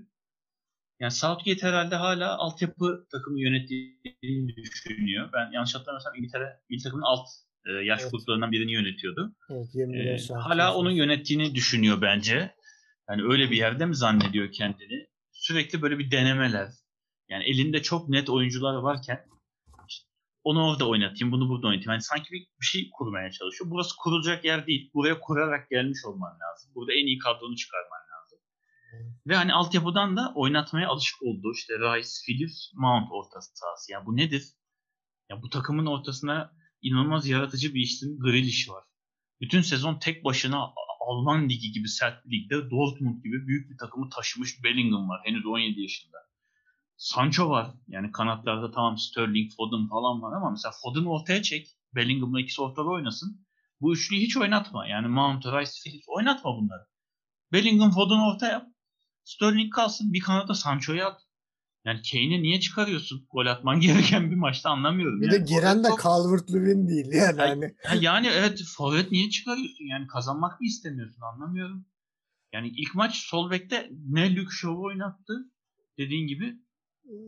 Yani Southgate herhalde hala altyapı takımı yönettiğini düşünüyor. Ben yanlış hatırlamıyorsam İngiltere milli takımın alt E, yaş
Evet.
gruplarından birini yönetiyordu.
Evet 21
E,
yaş
hala
yaş
onun yönettiğini düşünüyor bence. Yani öyle bir yerde mi zannediyor kendini? Sürekli böyle bir denemeler. Yani elinde çok net oyuncular varken işte onu orada oynatayım, bunu burada oynatayım. Yani sanki bir, bir şey kurmaya çalışıyor. Burası kurulacak yer değil. Buraya kurarak gelmiş olman lazım. Burada en iyi kadronu çıkarman lazım. Ve hani altyapıdan da oynatmaya alışık olduğu işte Rice, Phillips, Mount orta sahası. Yani bu nedir? Ya bu takımın ortasına inanılmaz yaratıcı bir isim Grealish var. Bütün sezon tek başına Alman ligi gibi sert bir ligde Dortmund gibi büyük bir takımı taşımış Bellingham var. Henüz 17 yaşında. Sancho var. Yani kanatlarda tamam Sterling, Foden falan var ama mesela Foden ortaya çek. Bellingham'la ikisi ortada oynasın. Bu üçlüyü hiç oynatma. Yani Mount, Rice, Phillips oynatma bunları. Bellingham, Foden orta yap. Sterling kalsın. Bir kanada Sancho'yu at. Yani Kane'i niye çıkarıyorsun? Gol atman gereken bir maçta anlamıyorum.
Bir
yani.
de giren de
Forvet-
Calvert-Lewin değil yani.
Ha yani evet forvet niye çıkarıyorsun? Yani kazanmak mı istemiyorsun? Anlamıyorum. Yani ilk maç sol bekte ne Luke Shaw oynattı dediğin gibi.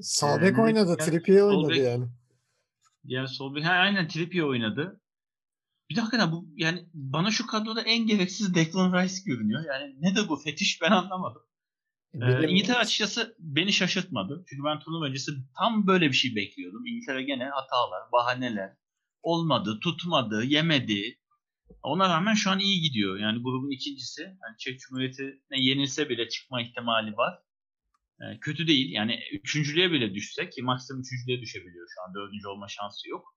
sağ
Ee,
bek
ne-
oynadı.
yani
Trippier oynadı
bek-
yani.
Diğer sol bek. Ha, aynen Trippier oynadı. Bir dakika bu yani bana şu kadroda en gereksiz Declan Rice görünüyor. Yani ne de bu fetiş ben anlamadım. Ee,
Benim-
İngiltere açıkçası beni şaşırtmadı. Çünkü ben turnuva öncesi tam böyle bir şey bekliyordum. İngiltere gene hatalar, bahaneler. Olmadı, tutmadı, yemedi. Ona rağmen şu an iyi gidiyor. Yani grubun ikincisi. Yani Çek Cumhuriyeti'ne yenilse bile çıkma ihtimali var. Ee, kötü değil. Yani üçüncülüğe bile düşse ki maksimum üçüncülüğe düşebiliyor şu an. Dördüncü olma şansı yok.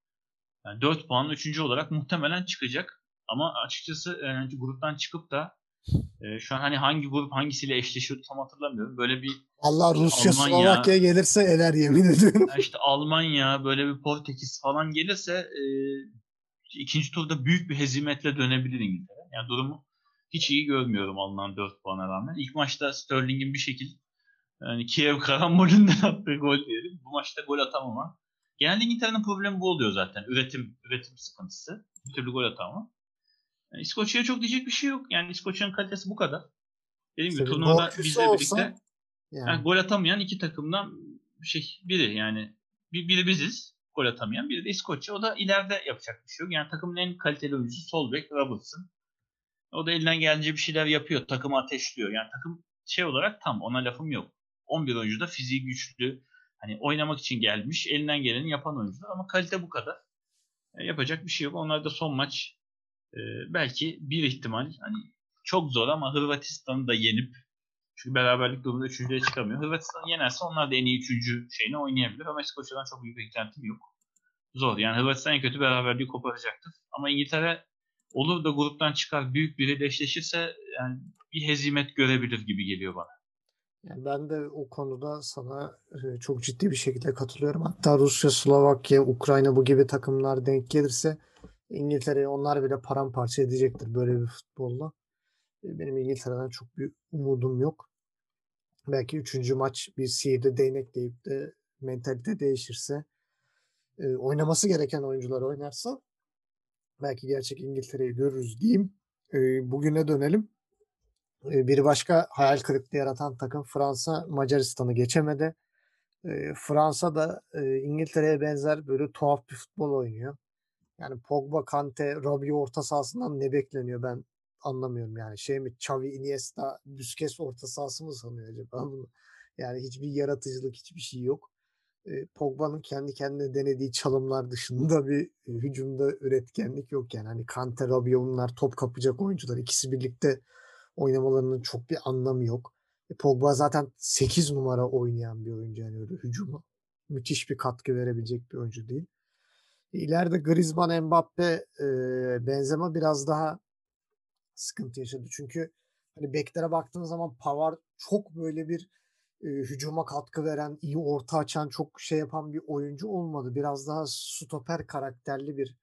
Yani 4 puan üçüncü olarak muhtemelen çıkacak. Ama açıkçası yani gruptan çıkıp da e, şu an hani hangi grup hangisiyle eşleşiyordu tam hatırlamıyorum. Böyle bir
Allah Rusya
Almanya-
Slovakya gelirse eler yemin ediyorum.
işte Almanya böyle bir Portekiz falan gelirse e, ikinci turda büyük bir hezimetle dönebilir İngiltere. Yani durumu hiç iyi görmüyorum alınan 4 puana rağmen. İlk maçta Sterling'in bir şekilde yani Kiev karambolünden attığı gol diyelim. Bu maçta gol atamama. Genelde İngiltere'nin problemi bu oluyor zaten. Üretim üretim sıkıntısı. Bir türlü gol atamama. Yani İskoçya'ya çok diyecek bir şey yok. Yani İskoçya'nın kalitesi bu kadar. Dediğim gibi turnuvada bizle
olsa-
birlikte
Yani.
yani gol atamayan iki takımdan şey biri yani bir, biri biziz gol atamayan biri de İskoçya. O da ileride yapacak bir şey yok. Yani takımın en kaliteli oyuncusu sol bek Robertson. O da elinden gelince bir şeyler yapıyor. Takımı ateşliyor. Yani takım şey olarak tam ona lafım yok. 11 oyuncu da fiziği güçlü. Hani oynamak için gelmiş. Elinden geleni yapan oyuncular ama kalite bu kadar. E, yapacak bir şey yok. Onlar da son maç e, belki bir ihtimal hani çok zor ama Hırvatistan'ı da yenip çünkü beraberlik durumunda üçüncüye çıkamıyor. Hırvatistan'ı yenerse onlar da en iyi üçüncü şeyini oynayabilir ama İskoçya'dan çok büyük beklentim yok. Zor. Yani Hırvatistan en kötü beraberliği koparacaktır. Ama İngiltere olur da gruptan çıkar büyük biriyle eşleşirse yani bir hezimet görebilir gibi geliyor bana.
Yani ben de o konuda sana e, çok ciddi bir şekilde katılıyorum. Hatta Rusya, Slovakya, Ukrayna bu gibi takımlar denk gelirse İngiltere'yi onlar bile paramparça edecektir böyle bir futbolla. E, Benim İngiltere'den çok büyük umudum yok. Belki üçüncü maç bir sihirli değnek deyip de mentalite değişirse e, oynaması gereken oyuncular oynarsa belki gerçek İngiltere'yi görürüz diyeyim. E, Bugüne dönelim. Bir başka hayal kırıklığı yaratan takım Fransa Macaristan'ı geçemedi. Fransa da İngiltere'ye benzer böyle tuhaf bir futbol oynuyor. Yani Pogba, Kante, Rabiot orta sahasından ne bekleniyor ben anlamıyorum yani. Şey mi Xavi, Iniesta, Busquets orta sahası mı sanıyor acaba bunu? Yani hiçbir yaratıcılık, hiçbir şey yok. Pogba'nın kendi kendine denediği çalımlar dışında bir e, hücumda üretkenlik yok yani. Hani Kante, Rabiot bunlar top kapacak oyuncular. İkisi birlikte oynamalarının çok bir anlamı yok. E, Pogba zaten 8 numara oynayan bir oyuncu yani öyle hücuma. Müthiş bir katkı verebilecek bir oyuncu değil. İleride Griezmann, Mbappe, e, Benzema biraz daha sıkıntı yaşadı. Çünkü hani beklere baktığın zaman Pavard çok böyle bir e, hücuma katkı veren, iyi orta açan, çok şey yapan bir oyuncu olmadı. Biraz daha stoper karakterli bir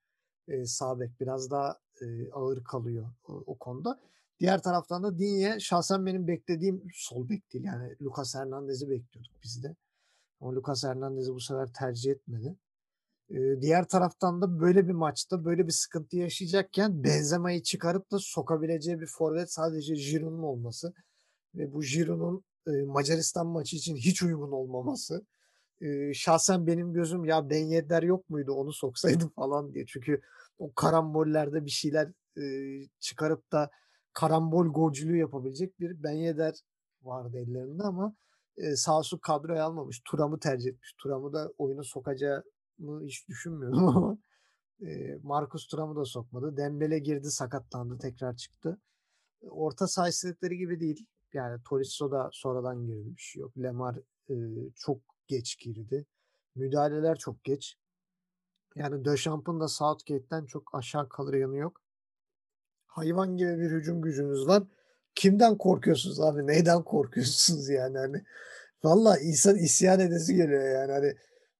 e, sağ. Biraz daha e, ağır kalıyor o, o konuda. Diğer taraftan da Digne şahsen benim beklediğim sol bek değil. Yani Lucas Hernandez'i bekliyorduk biz de. Ama Lucas Hernandez'i bu sefer tercih etmedi. Diğer taraftan da böyle bir maçta böyle bir sıkıntı yaşayacakken Benzema'yı çıkarıp da sokabileceği bir forvet sadece Giroud'un olması ve bu Giroud'un Macaristan maçı için hiç uygun olmaması şahsen benim gözüm ya Ben Yedder yok muydu onu soksaydım falan diye. Çünkü o karambollerde bir şeyler, çıkarıp da karambol golcülüğü yapabilecek bir Ben Yedder vardı ellerinde ama, olsun kadroya almamış. Thuram'ı tercih etmiş. Thuram'ı da oyuna sokacağını hiç düşünmüyordum ama, eee, Marcus Thuram'ı da sokmadı. Dembele girdi, sakatlandı, tekrar çıktı. Orta saha istedikleri gibi değil. Yani Tolisso da sonradan girdi, bir şey yok. Lemar, eee, çok geç girdi. Müdahaleler çok geç. Yani Dechamps'ın da Southgate'den çok aşağı kalır yanı yok. Hayvan gibi bir hücum gücünüz var. Kimden korkuyorsunuz abi? Neyden korkuyorsunuz yani hani? Valla insan isyan edesi geliyor yani hani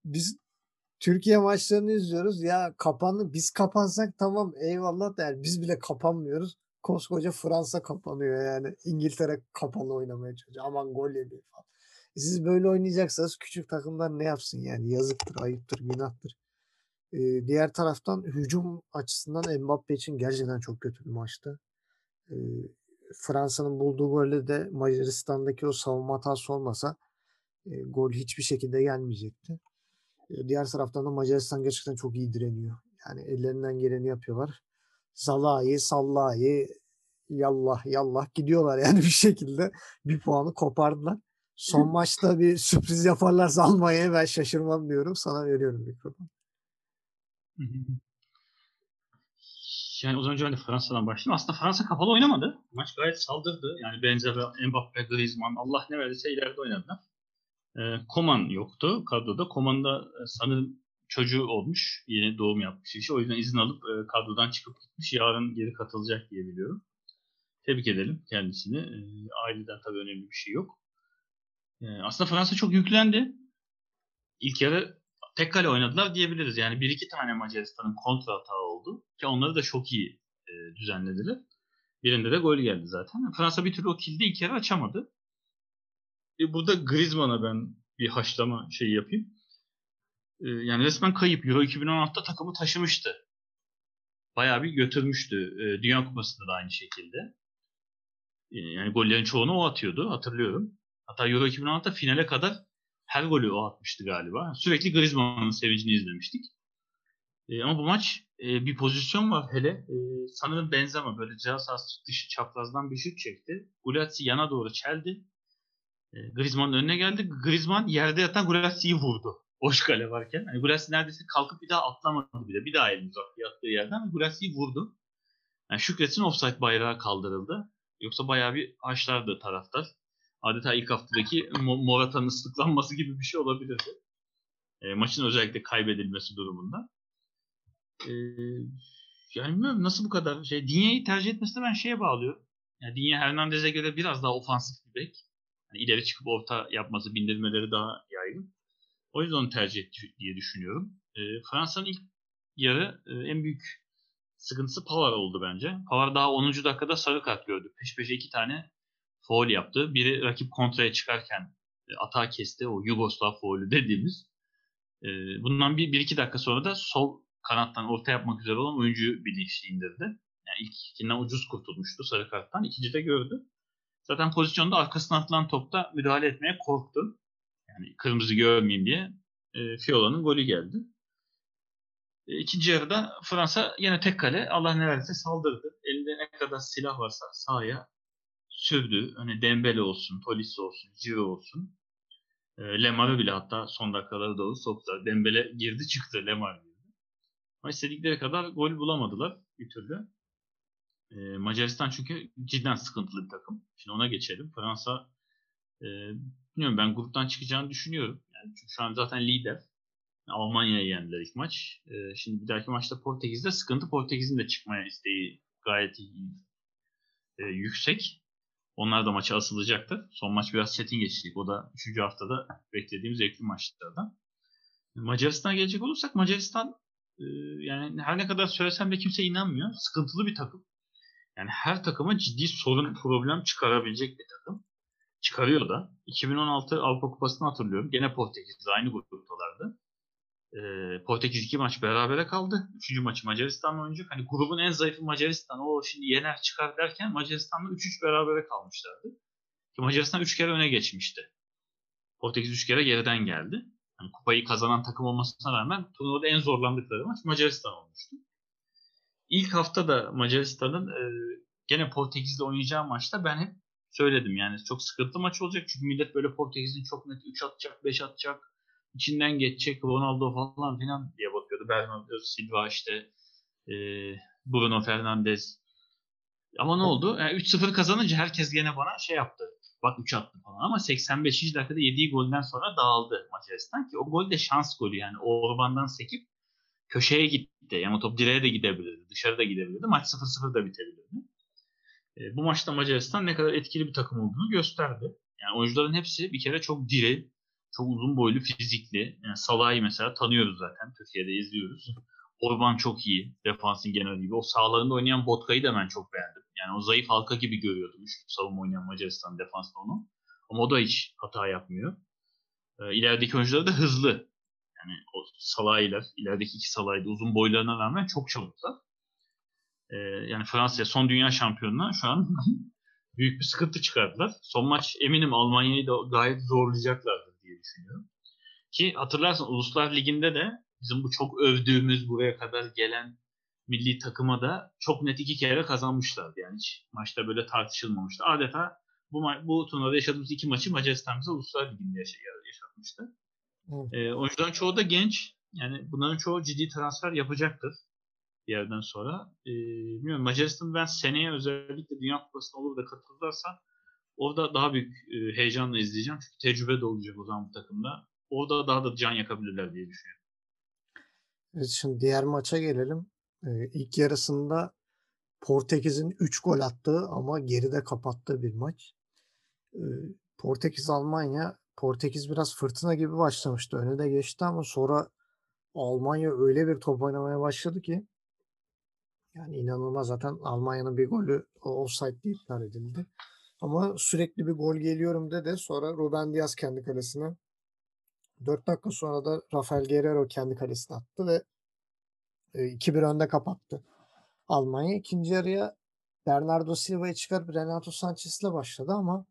biz Türkiye maçlarını izliyoruz. Ya kapandı. Biz kapansak tamam eyvallah der. Biz bile kapanmıyoruz. Koskoca Fransa kapanıyor yani. İngiltere kapalı oynamaya çalışıyor. Aman gol yedi falan. E siz böyle oynayacaksanız küçük takımlar ne yapsın yani? Yazıktır, ayıptır, günahtır. Ee, diğer taraftan hücum açısından Mbappe için gerçekten çok kötü bir maçtı. Ee, Fransa'nın bulduğu golle de Macaristan'daki o savunma hatası olmasa e, gol hiçbir şekilde gelmeyecekti. Diğer taraftan da Macaristan gerçekten çok iyi direniyor. Yani ellerinden geleni yapıyorlar. Zalai, Sallai, yallah yallah gidiyorlar yani bir şekilde bir puanı kopardılar. Son maçta bir sürpriz yaparlarsa Almanya'ya ben şaşırmam diyorum. Sana veriyorum mikrofonu.
Yani zaman önce Fransa'dan başlayayım. Aslında Fransa kapalı oynamadı. Maç gayet saldırdı. Yani Benzema, Mbappe, Griezmann Allah ne verdiyse ileride oynadılar. E, Koman yoktu kadroda. Koman da e, sanırım çocuğu olmuş. Yeni doğum yapmış işi. O yüzden izin alıp e, kadrodan çıkıp gitmiş. Yarın geri katılacak diye biliyorum. Tebrik edelim kendisini. E, aileden tabii önemli bir şey yok. E, aslında Fransa çok yüklendi. İlk yarı tek kale oynadılar diyebiliriz. Yani bir iki tane Macaristan'ın kontra hata oldu. Ki onları da çok iyi e, düzenlediler. Birinde de gol geldi zaten. Fransa bir türlü o kilidi ilk yarı açamadı. E, burada Griezmann'a ben bir haşlama şeyi yapayım. E, yani resmen kayıp. Euro 2016'da takımı taşımıştı. Bayağı bir götürmüştü. E, Dünya Kupası'nda da aynı şekilde. Yani gollerin çoğunu o atıyordu. Hatırlıyorum. Hatta Euro 2016'da finale kadar her golü o atmıştı galiba. Sürekli Griezmann'ın sevincini izlemiştik. Ama bu maç bir pozisyon var hele. Sanırım Benzema böyle sahası dışı çaprazdan bir şut çekti. Gulazzi yana doğru çeldi. E, Griezmann'ın önüne geldi. Griezmann yerde yatan Gulazi'yi vurdu. Boş kale varken. Yani Gulazzi neredeyse kalkıp bir daha atlamadı bile. Bir daha elini uzattı yattığı yerden. Gulazi'yi vurdu. Yani Şükret'in offside bayrağı kaldırıldı. Yoksa bayağı bir haşlardı taraftar adeta ilk haftadaki Morata'nın ıslıklanması gibi bir şey olabilirdi. E, maçın özellikle kaybedilmesi durumunda. E, yani bilmiyorum nasıl bu kadar şey. Dinye'yi tercih etmesine ben şeye bağlıyorum. Yani Dinye Hernandez'e göre biraz daha ofansif bir bek. Yani ileri çıkıp orta yapması, bindirmeleri daha yaygın. O yüzden onu tercih etti diye düşünüyorum. E, Fransa'nın ilk yarı e, en büyük sıkıntısı Pavard oldu bence. Pavard daha 10. dakikada sarı kart gördü. Peş peşe iki tane foul yaptı. Biri rakip kontraya çıkarken e, atağı kesti. O Yugoslav foulü dediğimiz. E, bundan bir, bir iki dakika sonra da sol kanattan orta yapmak üzere olan oyuncuyu bilinçli indirdi. Yani ilk ikinden ucuz kurtulmuştu sarı karttan. İkinci de gördü. Zaten pozisyonda arkasına atılan topta müdahale etmeye korktu. Yani kırmızı görmeyeyim diye e, Fiola'nın golü geldi. E, ikinci yarıda Fransa yine tek kale Allah ne verdiyse saldırdı. Elinde ne kadar silah varsa sahaya sürdü. Hani Dembele olsun, Tolisso olsun, Ciro olsun. E, Lemar'ı bile hatta son dakikalara doğru soktular. Dembele girdi çıktı, Lemar girdi. Ama istedikleri kadar gol bulamadılar bir türlü. E, Macaristan çünkü cidden sıkıntılı bir takım. Şimdi ona geçelim. Fransa e, bilmiyorum ben gruptan çıkacağını düşünüyorum. Yani çünkü şu an zaten lider. Almanya'ya yendiler ilk maç. E, şimdi bir dahaki maçta Portekiz'de sıkıntı. Portekiz'in de çıkmaya isteği gayet iyi, e, yüksek. Onlar da maça asılacaktır. Son maç biraz çetin geçecek. O da 3. haftada beklediğimiz zevkli maçlardan. Macaristan'a gelecek olursak Macaristan e, yani her ne kadar söylesem de kimse inanmıyor. Sıkıntılı bir takım. Yani her takıma ciddi sorun, problem çıkarabilecek bir takım. Çıkarıyor da. 2016 Avrupa Kupası'nı hatırlıyorum. Gene Portekiz'de aynı gruptalardı. E, Portekiz iki maç berabere kaldı. Üçüncü maçı Macaristan'la oynayacak. Hani grubun en zayıfı Macaristan. O şimdi yener çıkar derken Macaristan'la 3-3 berabere kalmışlardı. Ki Macaristan 3 kere öne geçmişti. Portekiz 3 kere geriden geldi. Yani kupayı kazanan takım olmasına rağmen turnuvada en zorlandıkları maç Macaristan olmuştu. İlk hafta da Macaristan'ın e, gene Portekiz'le oynayacağı maçta ben hep söyledim yani çok sıkıntı maç olacak çünkü millet böyle Portekiz'in çok net 3 atacak, 5 atacak, içinden geçecek Ronaldo falan filan diye bakıyordu. Bernardo Silva işte e, Bruno Fernandes. Ama ne oldu? Yani 3-0 kazanınca herkes gene bana şey yaptı. Bak 3 attı falan ama 85. dakikada yediği golden sonra dağıldı Macaristan ki o gol de şans golü yani Orban'dan sekip köşeye gitti. Yani o top direğe de gidebilirdi. Dışarıda gidebilirdi. Maç 0-0 da bitebilirdi. E, bu maçta Macaristan ne kadar etkili bir takım olduğunu gösterdi. Yani oyuncuların hepsi bir kere çok diri, çok uzun boylu, fizikli. Yani Salah'ı mesela tanıyoruz zaten. Türkiye'de izliyoruz. Orban çok iyi. Defansın genel gibi. O sağlarında oynayan Botka'yı da ben çok beğendim. Yani o zayıf halka gibi görüyordum. Üçlü savunma oynayan Macaristan defansta onu. Ama o da hiç hata yapmıyor. E, ilerideki oyuncular da hızlı. Yani o Salah'yla, ilerideki iki Salah'yla uzun boylarına rağmen çok çabuklar. E, yani Fransa son dünya şampiyonuna şu an büyük bir sıkıntı çıkardılar. Son maç eminim Almanya'yı da gayet zorlayacaklardır diye düşünüyorum. Ki hatırlarsın Uluslar Ligi'nde de bizim bu çok övdüğümüz buraya kadar gelen milli takıma da çok net iki kere kazanmışlardı. Yani hiç maçta böyle tartışılmamıştı. Adeta bu, bu turnuvada yaşadığımız iki maçı Macaristan bize Uluslar Ligi'nde yaşatmıştı. Evet. E, oyuncuların çoğu da genç. Yani bunların çoğu ciddi transfer yapacaktır bir yerden sonra. E, bilmiyorum Macaristan ben seneye özellikle Dünya Kupası'na olur da katılırlarsa orada daha büyük e, heyecanla izleyeceğim. Çünkü tecrübe de olacak o zaman bu takımda. Orada daha da can yakabilirler diye düşünüyorum.
Evet, şimdi diğer maça gelelim. Ee, ilk yarısında Portekiz'in 3 gol attığı ama geride kapattığı bir maç. Ee, Portekiz Almanya Portekiz biraz fırtına gibi başlamıştı. Öne de geçti ama sonra Almanya öyle bir top oynamaya başladı ki yani inanılmaz zaten Almanya'nın bir golü offside değil iptal edildi. Ama sürekli bir gol geliyorum dedi. Sonra Ruben Diaz kendi kalesine 4 dakika sonra da Rafael Guerrero kendi kalesine attı ve 2-1 önde kapattı. Almanya ikinci yarıya Bernardo Silva'yı çıkarıp Renato Sanchez'le başladı ama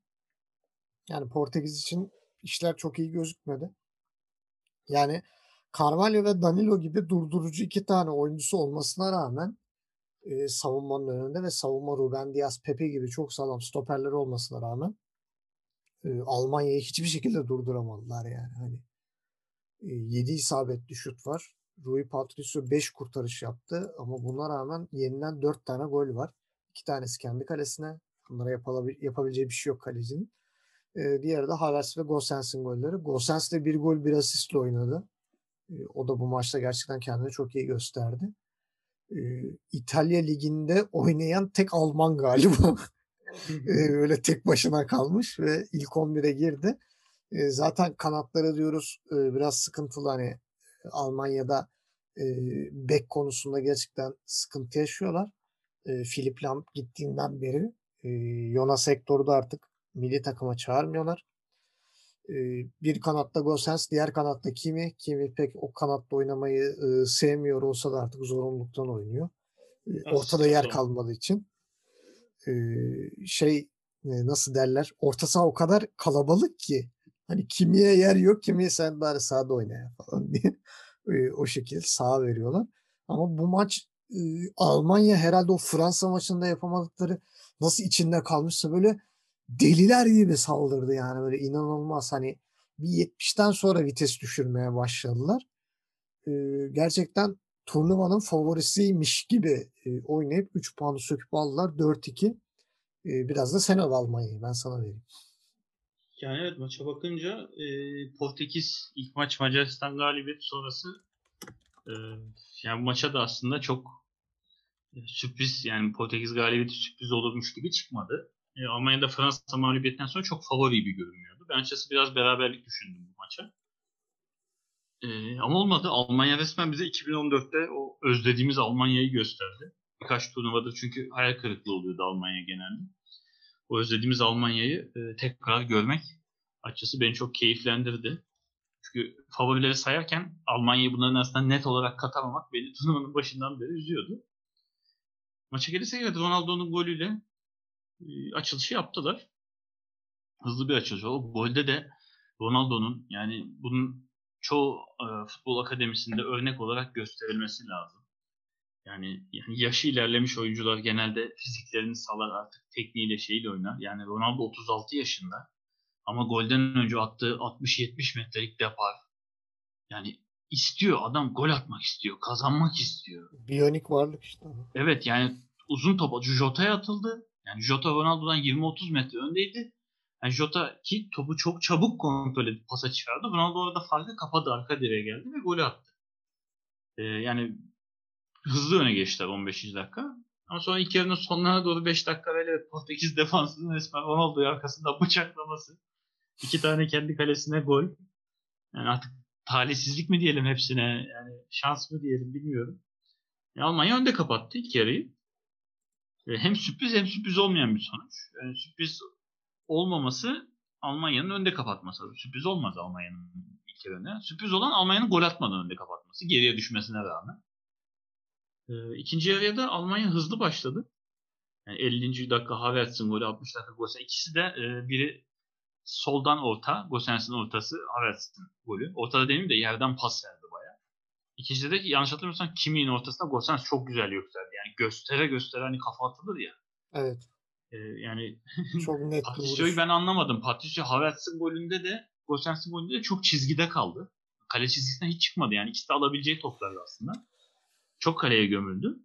yani Portekiz için işler çok iyi gözükmedi. Yani Carvalho ve Danilo gibi durdurucu iki tane oyuncusu olmasına rağmen e, savunmanın önünde ve savunma Ruben Diaz, Pepe gibi çok sağlam stoperleri olmasına rağmen e, Almanya'yı hiçbir şekilde durduramadılar yani. Hani e, 7 isabetli şut var. Rui Patricio 5 kurtarış yaptı ama buna rağmen yeniden 4 tane gol var. 2 tanesi kendi kalesine. Bunlara yapabileceği bir şey yok kalecinin. E, diğeri de Havertz ve Gosens'in golleri. Gosens de bir gol bir asistle oynadı. E, o da bu maçta gerçekten kendini çok iyi gösterdi. E, İtalya Ligi'nde oynayan tek Alman galiba. e, öyle tek başına kalmış ve ilk 11'e girdi. E, zaten kanatları diyoruz e, biraz sıkıntılı hani Almanya'da e, bek konusunda gerçekten sıkıntı yaşıyorlar. E, Philip Lam gittiğinden beri e, Jonas Hector'u da artık milli takıma çağırmıyorlar. E, bir kanatta Gosens, diğer kanatta Kimi. Kimi pek o kanatta oynamayı e, sevmiyor olsa da artık zorunluluktan oynuyor. E, ortada yer kalmadığı için. E, şey e, nasıl derler? Orta saha o kadar kalabalık ki hani kimiye yer yok, kimiye sen bari sahada oyna falan diye e, o şekilde sağ veriyorlar. Ama bu maç e, Almanya herhalde o Fransa maçında yapamadıkları nasıl içinde kalmışsa böyle deliler gibi saldırdı yani böyle inanılmaz hani bir 70'ten sonra vites düşürmeye başladılar. E, gerçekten turnuvanın favorisiymiş gibi e, oynayıp 3 puanı söküp aldılar 4-2. E, biraz da sen al Almanya'yı ben sana vereyim.
Yani evet maça bakınca e, Portekiz ilk maç Macaristan galibiyet sonrası e, yani maça da aslında çok e, sürpriz yani Portekiz galibiyeti sürpriz olurmuş gibi çıkmadı. E, Almanya'da Fransa mağlubiyetten sonra çok favori gibi görünüyordu. Ben açıkçası biraz beraberlik düşündüm bu maça. E, ama olmadı. Almanya resmen bize 2014'te o özlediğimiz Almanya'yı gösterdi. Birkaç turnuvadır çünkü hayal kırıklığı oluyordu Almanya genelde o özlediğimiz Almanya'yı e, tekrar görmek açıkçası beni çok keyiflendirdi. Çünkü favorileri sayarken Almanya'yı bunların arasında net olarak katamamak beni turnuvanın başından beri üzüyordu. Maça gelirse evet Ronaldo'nun golüyle açılışı yaptılar. Hızlı bir açılış. O golde de Ronaldo'nun yani bunun çoğu e, futbol akademisinde örnek olarak gösterilmesi lazım. Yani, yani yaşı ilerlemiş oyuncular genelde fiziklerini salar artık tekniğiyle şeyle oynar. Yani Ronaldo 36 yaşında ama golden önce attığı 60-70 metrelik depar. Yani istiyor adam gol atmak istiyor, kazanmak istiyor.
Biyonik varlık işte.
Evet yani uzun topa Jota'ya atıldı. Yani Jota Ronaldo'dan 20-30 metre öndeydi. Yani Jota ki topu çok çabuk kontrol edip pasa çıkardı. Ronaldo orada farkı kapadı. Arka direğe geldi ve golü attı. Ee, yani hızlı öne geçtiler 15. dakika. Ama sonra ilk yarının sonlarına doğru 5 dakika böyle Portekiz defansının resmen Ronaldo'yu arkasında bıçaklaması. İki tane kendi kalesine gol. Yani artık talihsizlik mi diyelim hepsine yani şans mı diyelim bilmiyorum. Yani Almanya önde kapattı ilk yarıyı. E, hem sürpriz hem sürpriz olmayan bir sonuç. Yani sürpriz olmaması Almanya'nın önde kapatması. Sürpriz olmaz Almanya'nın ilk yarını. Sürpriz olan Almanya'nın gol atmadan önde kapatması. Geriye düşmesine rağmen. E, ikinci yarıya da Almanya hızlı başladı. Yani 50. dakika Havertz'in golü, 60 dakika Gosens. İkisi de e, biri soldan orta, Gosens'in ortası, Havertz'in golü. Ortada demeyeyim de yerden pas bayağı. İkincide de yanlış hatırlamıyorsam Kimi'nin ortasında Gosens çok güzel yükseldi. Yani göstere göstere hani kafa atılır ya.
Evet.
E, yani
Çok net
Patricio'yu ben anlamadım. Patricio Havertz'in golünde de Gosens'in golünde de çok çizgide kaldı. Kale çizgisinden hiç çıkmadı yani. İkisi de alabileceği toplardı aslında. Çok kaleye gömüldü.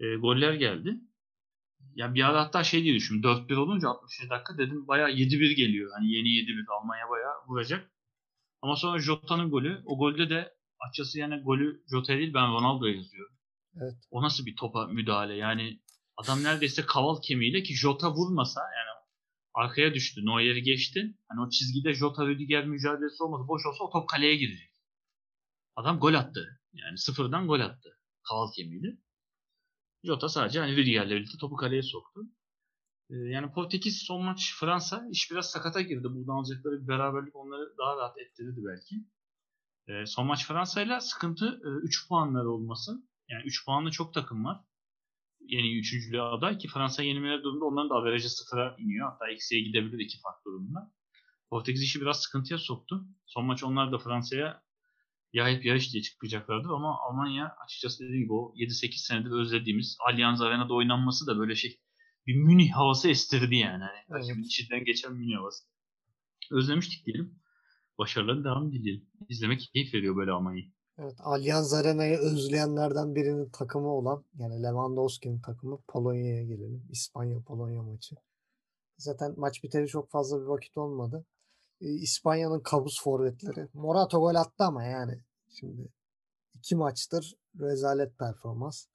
E, goller geldi. Ya bir ara hatta şey diye düşündüm. 4-1 olunca 60 dakika dedim bayağı 7-1 geliyor. Hani yeni 7-1 Almanya bayağı vuracak. Ama sonra Jota'nın golü. O golde de açıkçası yani golü Jota'ya değil ben Ronaldo'ya yazıyorum.
Evet.
O nasıl bir topa müdahale? Yani adam neredeyse kaval kemiğiyle ki Jota vurmasa yani arkaya düştü. Neuer'i geçti. Hani o çizgide Jota Rüdiger mücadelesi olmasa boş olsa o top kaleye girecek. Adam gol attı. Yani sıfırdan gol attı. Kaval kemiğiyle. Jota sadece hani Rüdiger'le birlikte topu kaleye soktu. Ee, yani Portekiz son maç Fransa iş biraz sakata girdi. Buradan alacakları bir beraberlik onları daha rahat ettirirdi belki. Ee, son maç Fransa'yla sıkıntı 3 puanları olması. Yani 3 puanlı çok takım var. Yeni üçüncülüğe aday ki Fransa yenilmeleri durumunda onların da averajı sıfıra iniyor. Hatta eksiye gidebilir iki farklı durumda. Portekiz işi biraz sıkıntıya soktu. Son maç onlar da Fransa'ya ya hep yarış diye çıkacaklardır ama Almanya açıkçası dediğim gibi o 7-8 senedir özlediğimiz Allianz Arena'da oynanması da böyle şey bir Münih havası estirdi yani. Hani
Evet.
içinden geçen Münih havası. Özlemiştik diyelim. Başarıların devamı dileyelim. İzlemek keyif veriyor böyle Almanya'yı.
Evet, Allianz Arena'yı özleyenlerden birinin takımı olan yani Lewandowski'nin takımı Polonya'ya gelelim. İspanya-Polonya maçı. Zaten maç biteli çok fazla bir vakit olmadı. Ee, İspanya'nın kabus forvetleri. Morata gol attı ama yani şimdi iki maçtır rezalet performans.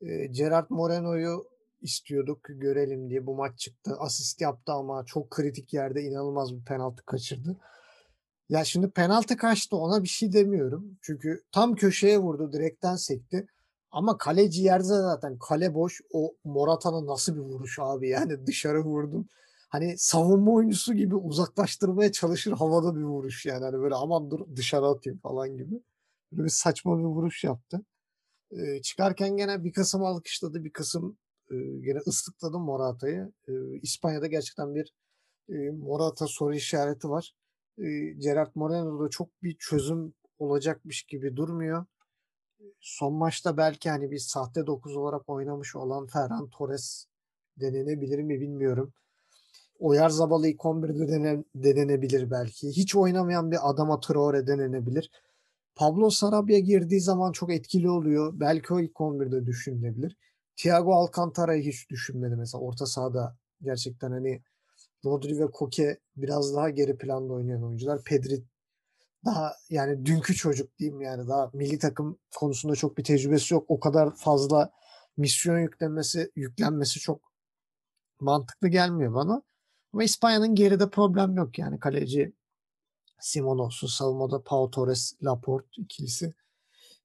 Ee, Gerard Moreno'yu istiyorduk görelim diye bu maç çıktı. Asist yaptı ama çok kritik yerde inanılmaz bir penaltı kaçırdı. Ya şimdi penaltı kaçtı ona bir şey demiyorum. Çünkü tam köşeye vurdu direkten sekti. Ama kaleci yerde zaten kale boş. O Morata'nın nasıl bir vuruş abi yani dışarı vurdum. Hani savunma oyuncusu gibi uzaklaştırmaya çalışır havada bir vuruş yani. Hani böyle aman dur dışarı atayım falan gibi. Böyle bir saçma bir vuruş yaptı. Ee, çıkarken gene bir kısım alkışladı bir kısım e, gene ıslıkladı Morata'yı. Ee, İspanya'da gerçekten bir e, Morata soru işareti var e, Gerard Moreno'da çok bir çözüm olacakmış gibi durmuyor. Son maçta belki hani bir sahte 9 olarak oynamış olan Ferran Torres denenebilir mi bilmiyorum. Oyarzabal'ı ilk 11'de denen, denenebilir belki. Hiç oynamayan bir adama Traore denenebilir. Pablo Sarabia girdiği zaman çok etkili oluyor. Belki o ilk 11'de düşünülebilir. Thiago Alcantara'yı hiç düşünmedi mesela. Orta sahada gerçekten hani Rodri ve Koke biraz daha geri planda oynayan oyuncular. Pedri daha yani dünkü çocuk diyeyim yani daha milli takım konusunda çok bir tecrübesi yok. O kadar fazla misyon yüklenmesi yüklenmesi çok mantıklı gelmiyor bana. Ama İspanya'nın geride problem yok yani kaleci Simon olsun savunmada Pau Torres Laporte ikilisi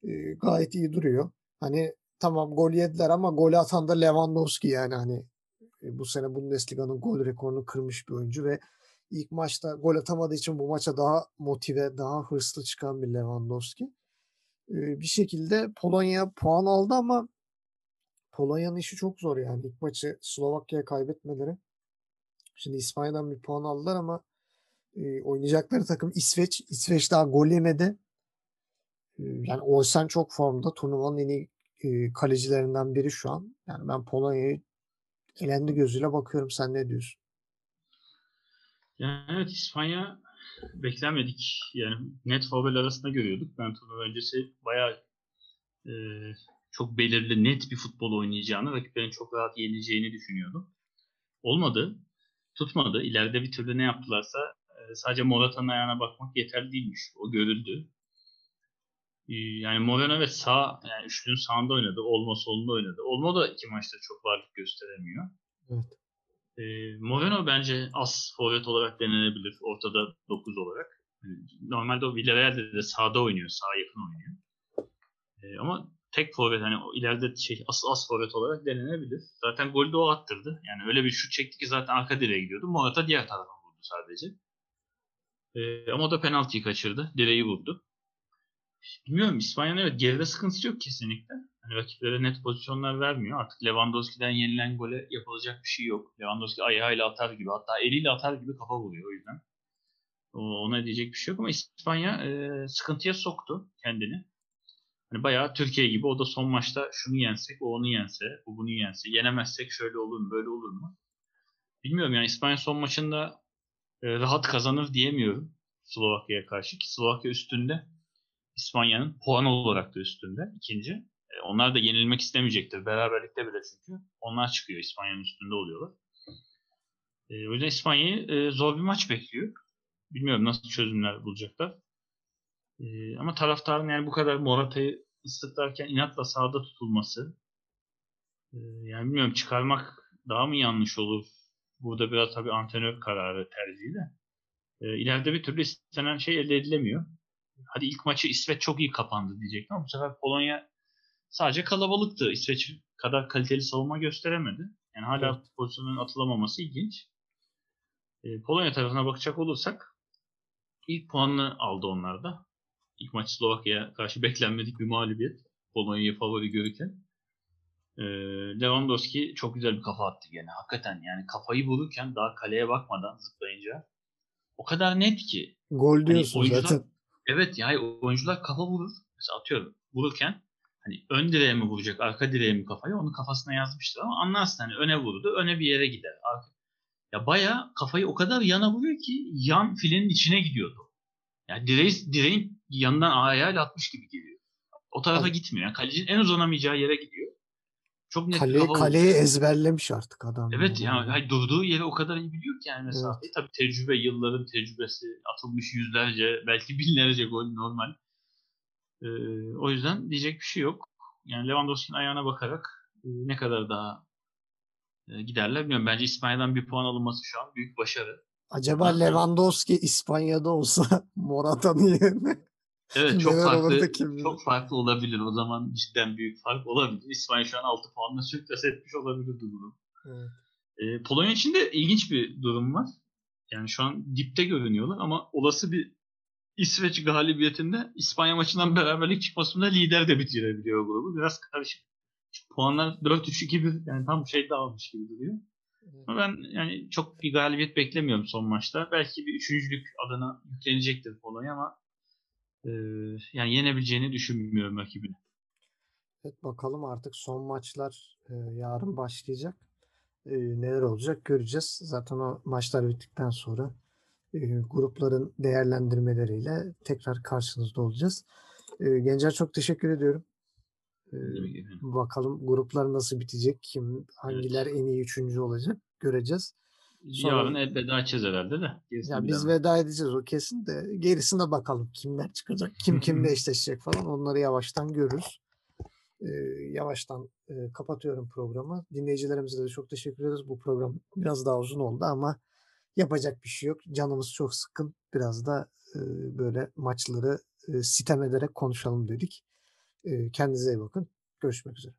e, gayet iyi duruyor. Hani tamam gol yediler ama golü atan da Lewandowski yani hani bu sene Bundesliga'nın gol rekorunu kırmış bir oyuncu ve ilk maçta gol atamadığı için bu maça daha motive, daha hırslı çıkan bir Lewandowski. Bir şekilde Polonya puan aldı ama Polonya'nın işi çok zor yani. İlk maçı Slovakya'ya kaybetmeleri. Şimdi İspanya'dan bir puan aldılar ama Eee, oynayacakları takım İsveç. İsveç daha gol yemedi. Yani Olsen çok formda. Turnuvanın en iyi, kalecilerinden biri şu an. Yani ben Polonya'yı elendi gözüyle bakıyorum. Sen ne diyorsun?
Yani evet İspanya beklenmedik. Yani net favori arasında görüyorduk. Ben turnuva öncesi bayağı e, çok belirli, net bir futbol oynayacağını, rakiplerin çok rahat yenileceğini düşünüyordum. Olmadı. Tutmadı. İleride bir türlü ne yaptılarsa e, sadece Morata'nın ayağına bakmak yeterli değilmiş. O görüldü. E, yani Moreno evet sağ, yani üçlünün sağında oynadı. Olmo solunda oynadı. Olmo da iki maçta çok varlık gösteremiyor.
Evet.
E, Moreno bence as forvet olarak denenebilir. Ortada 9 olarak. Yani normalde o Villarreal'de de sağda oynuyor. Sağa yakın oynuyor. E, ama tek forvet hani o ileride şey as as forvet olarak denenebilir. Zaten golü de o attırdı. Yani öyle bir şut çekti ki zaten arka direğe gidiyordu. Morata diğer tarafa vurdu sadece. E, ama o da penaltıyı kaçırdı. Direği vurdu. Bilmiyorum İspanya'nın evet geride sıkıntısı yok kesinlikle. Hani rakiplere net pozisyonlar vermiyor. Artık Lewandowski'den yenilen gole yapılacak bir şey yok. Lewandowski ayağıyla atar gibi hatta eliyle atar gibi kafa vuruyor o yüzden. Ona diyecek bir şey yok ama İspanya e, sıkıntıya soktu kendini. Hani bayağı Türkiye gibi o da son maçta şunu yensek, o onu yense, bu bunu yense, yenemezsek şöyle olur mu, böyle olur mu? Bilmiyorum yani İspanya son maçında e, rahat kazanır diyemiyorum Slovakya'ya karşı ki Slovakya üstünde. İspanya'nın puan olarak da üstünde ikinci. E, onlar da yenilmek istemeyecektir. Beraberlikte bile çünkü. Onlar çıkıyor İspanya'nın üstünde oluyorlar. E, o yüzden İspanya'yı e, zor bir maç bekliyor. Bilmiyorum nasıl çözümler bulacaklar. E, ama taraftarın yani bu kadar Morata'yı ıslıklarken inatla sahada tutulması e, yani bilmiyorum çıkarmak daha mı yanlış olur? Burada biraz tabii antrenör kararı tercihi de. E, ileride bir türlü istenen şey elde edilemiyor hadi ilk maçı İsveç çok iyi kapandı diyecektim ama bu sefer Polonya sadece kalabalıktı. İsveç kadar kaliteli savunma gösteremedi. Yani hala evet. pozisyonun atılamaması ilginç. E, Polonya tarafına bakacak olursak ilk puanını aldı onlar da. İlk maç Slovakya'ya karşı beklenmedik bir mağlubiyet. Polonya'yı favori görürken. E, Lewandowski çok güzel bir kafa attı gene. Hakikaten yani kafayı vururken daha kaleye bakmadan zıplayınca o kadar net ki.
Gol diyorsun hani zaten.
Evet yani oyuncular kafa vurur. Mesela atıyorum vururken hani ön direğe mi vuracak, arka direğe mi kafayı onu kafasına yazmıştır ama anlarsın hani öne vurdu, öne bir yere gider. Arka... Ya baya kafayı o kadar yana vuruyor ki yan filenin içine gidiyordu. Yani direği, direğin yanından ayağıyla atmış gibi geliyor. O tarafa evet. gitmiyor. Yani kalecinin en uzanamayacağı yere gidiyor.
Çok net Kale, kaleyi ezberlemiş artık adam.
Evet yani, yani durduğu yeri o kadar iyi biliyor ki yani mesela. Evet. Tabii tecrübe, yılların tecrübesi, atılmış yüzlerce, belki binlerce gol normal. Ee, o yüzden diyecek bir şey yok. Yani Lewandowski'nin ayağına bakarak e, ne kadar daha e, giderler bilmiyorum. Bence İspanya'dan bir puan alınması şu an büyük başarı.
Acaba Lewandowski İspanya'da olsa Morata'nın yerine
Evet çok farklı çok farklı olabilir. O zaman cidden büyük fark olabilir. İspanya şu an 6 puanla sürpriz etmiş olabilir durum. Evet. Ee, Polonya için de ilginç bir durum var. Yani şu an dipte görünüyorlar ama olası bir İsveç galibiyetinde İspanya maçından beraberlik çıkmasında lider de bitirebiliyor grubu. Biraz karışık. Puanlar 4-3-2-1 yani tam şey dağılmış gibi duruyor. Ama ben yani çok bir galibiyet beklemiyorum son maçta. Belki bir üçüncülük adına yüklenecektir Polonya ama ee, yani yenebileceğini düşünmüyorum rakibini.
Evet bakalım artık son maçlar e, yarın başlayacak. E, neler olacak göreceğiz. Zaten o maçlar bittikten sonra e, grupların değerlendirmeleriyle tekrar karşınızda olacağız. E, Gencer çok teşekkür ediyorum. E, bakalım gruplar nasıl bitecek? Kim, hangiler evet. en iyi üçüncü olacak göreceğiz.
Sonra, Yarın elveda edeceğiz herhalde de.
Ya biz veda edeceğiz o kesin de. Gerisine bakalım kimler çıkacak, kim kimle eşleşecek falan onları yavaştan görürüz. Ee, yavaştan e, kapatıyorum programı. Dinleyicilerimize de çok teşekkür ederiz. Bu program biraz daha uzun oldu ama yapacak bir şey yok. Canımız çok sıkın. Biraz da e, böyle maçları e, sitem ederek konuşalım dedik. E, kendinize iyi bakın. Görüşmek üzere.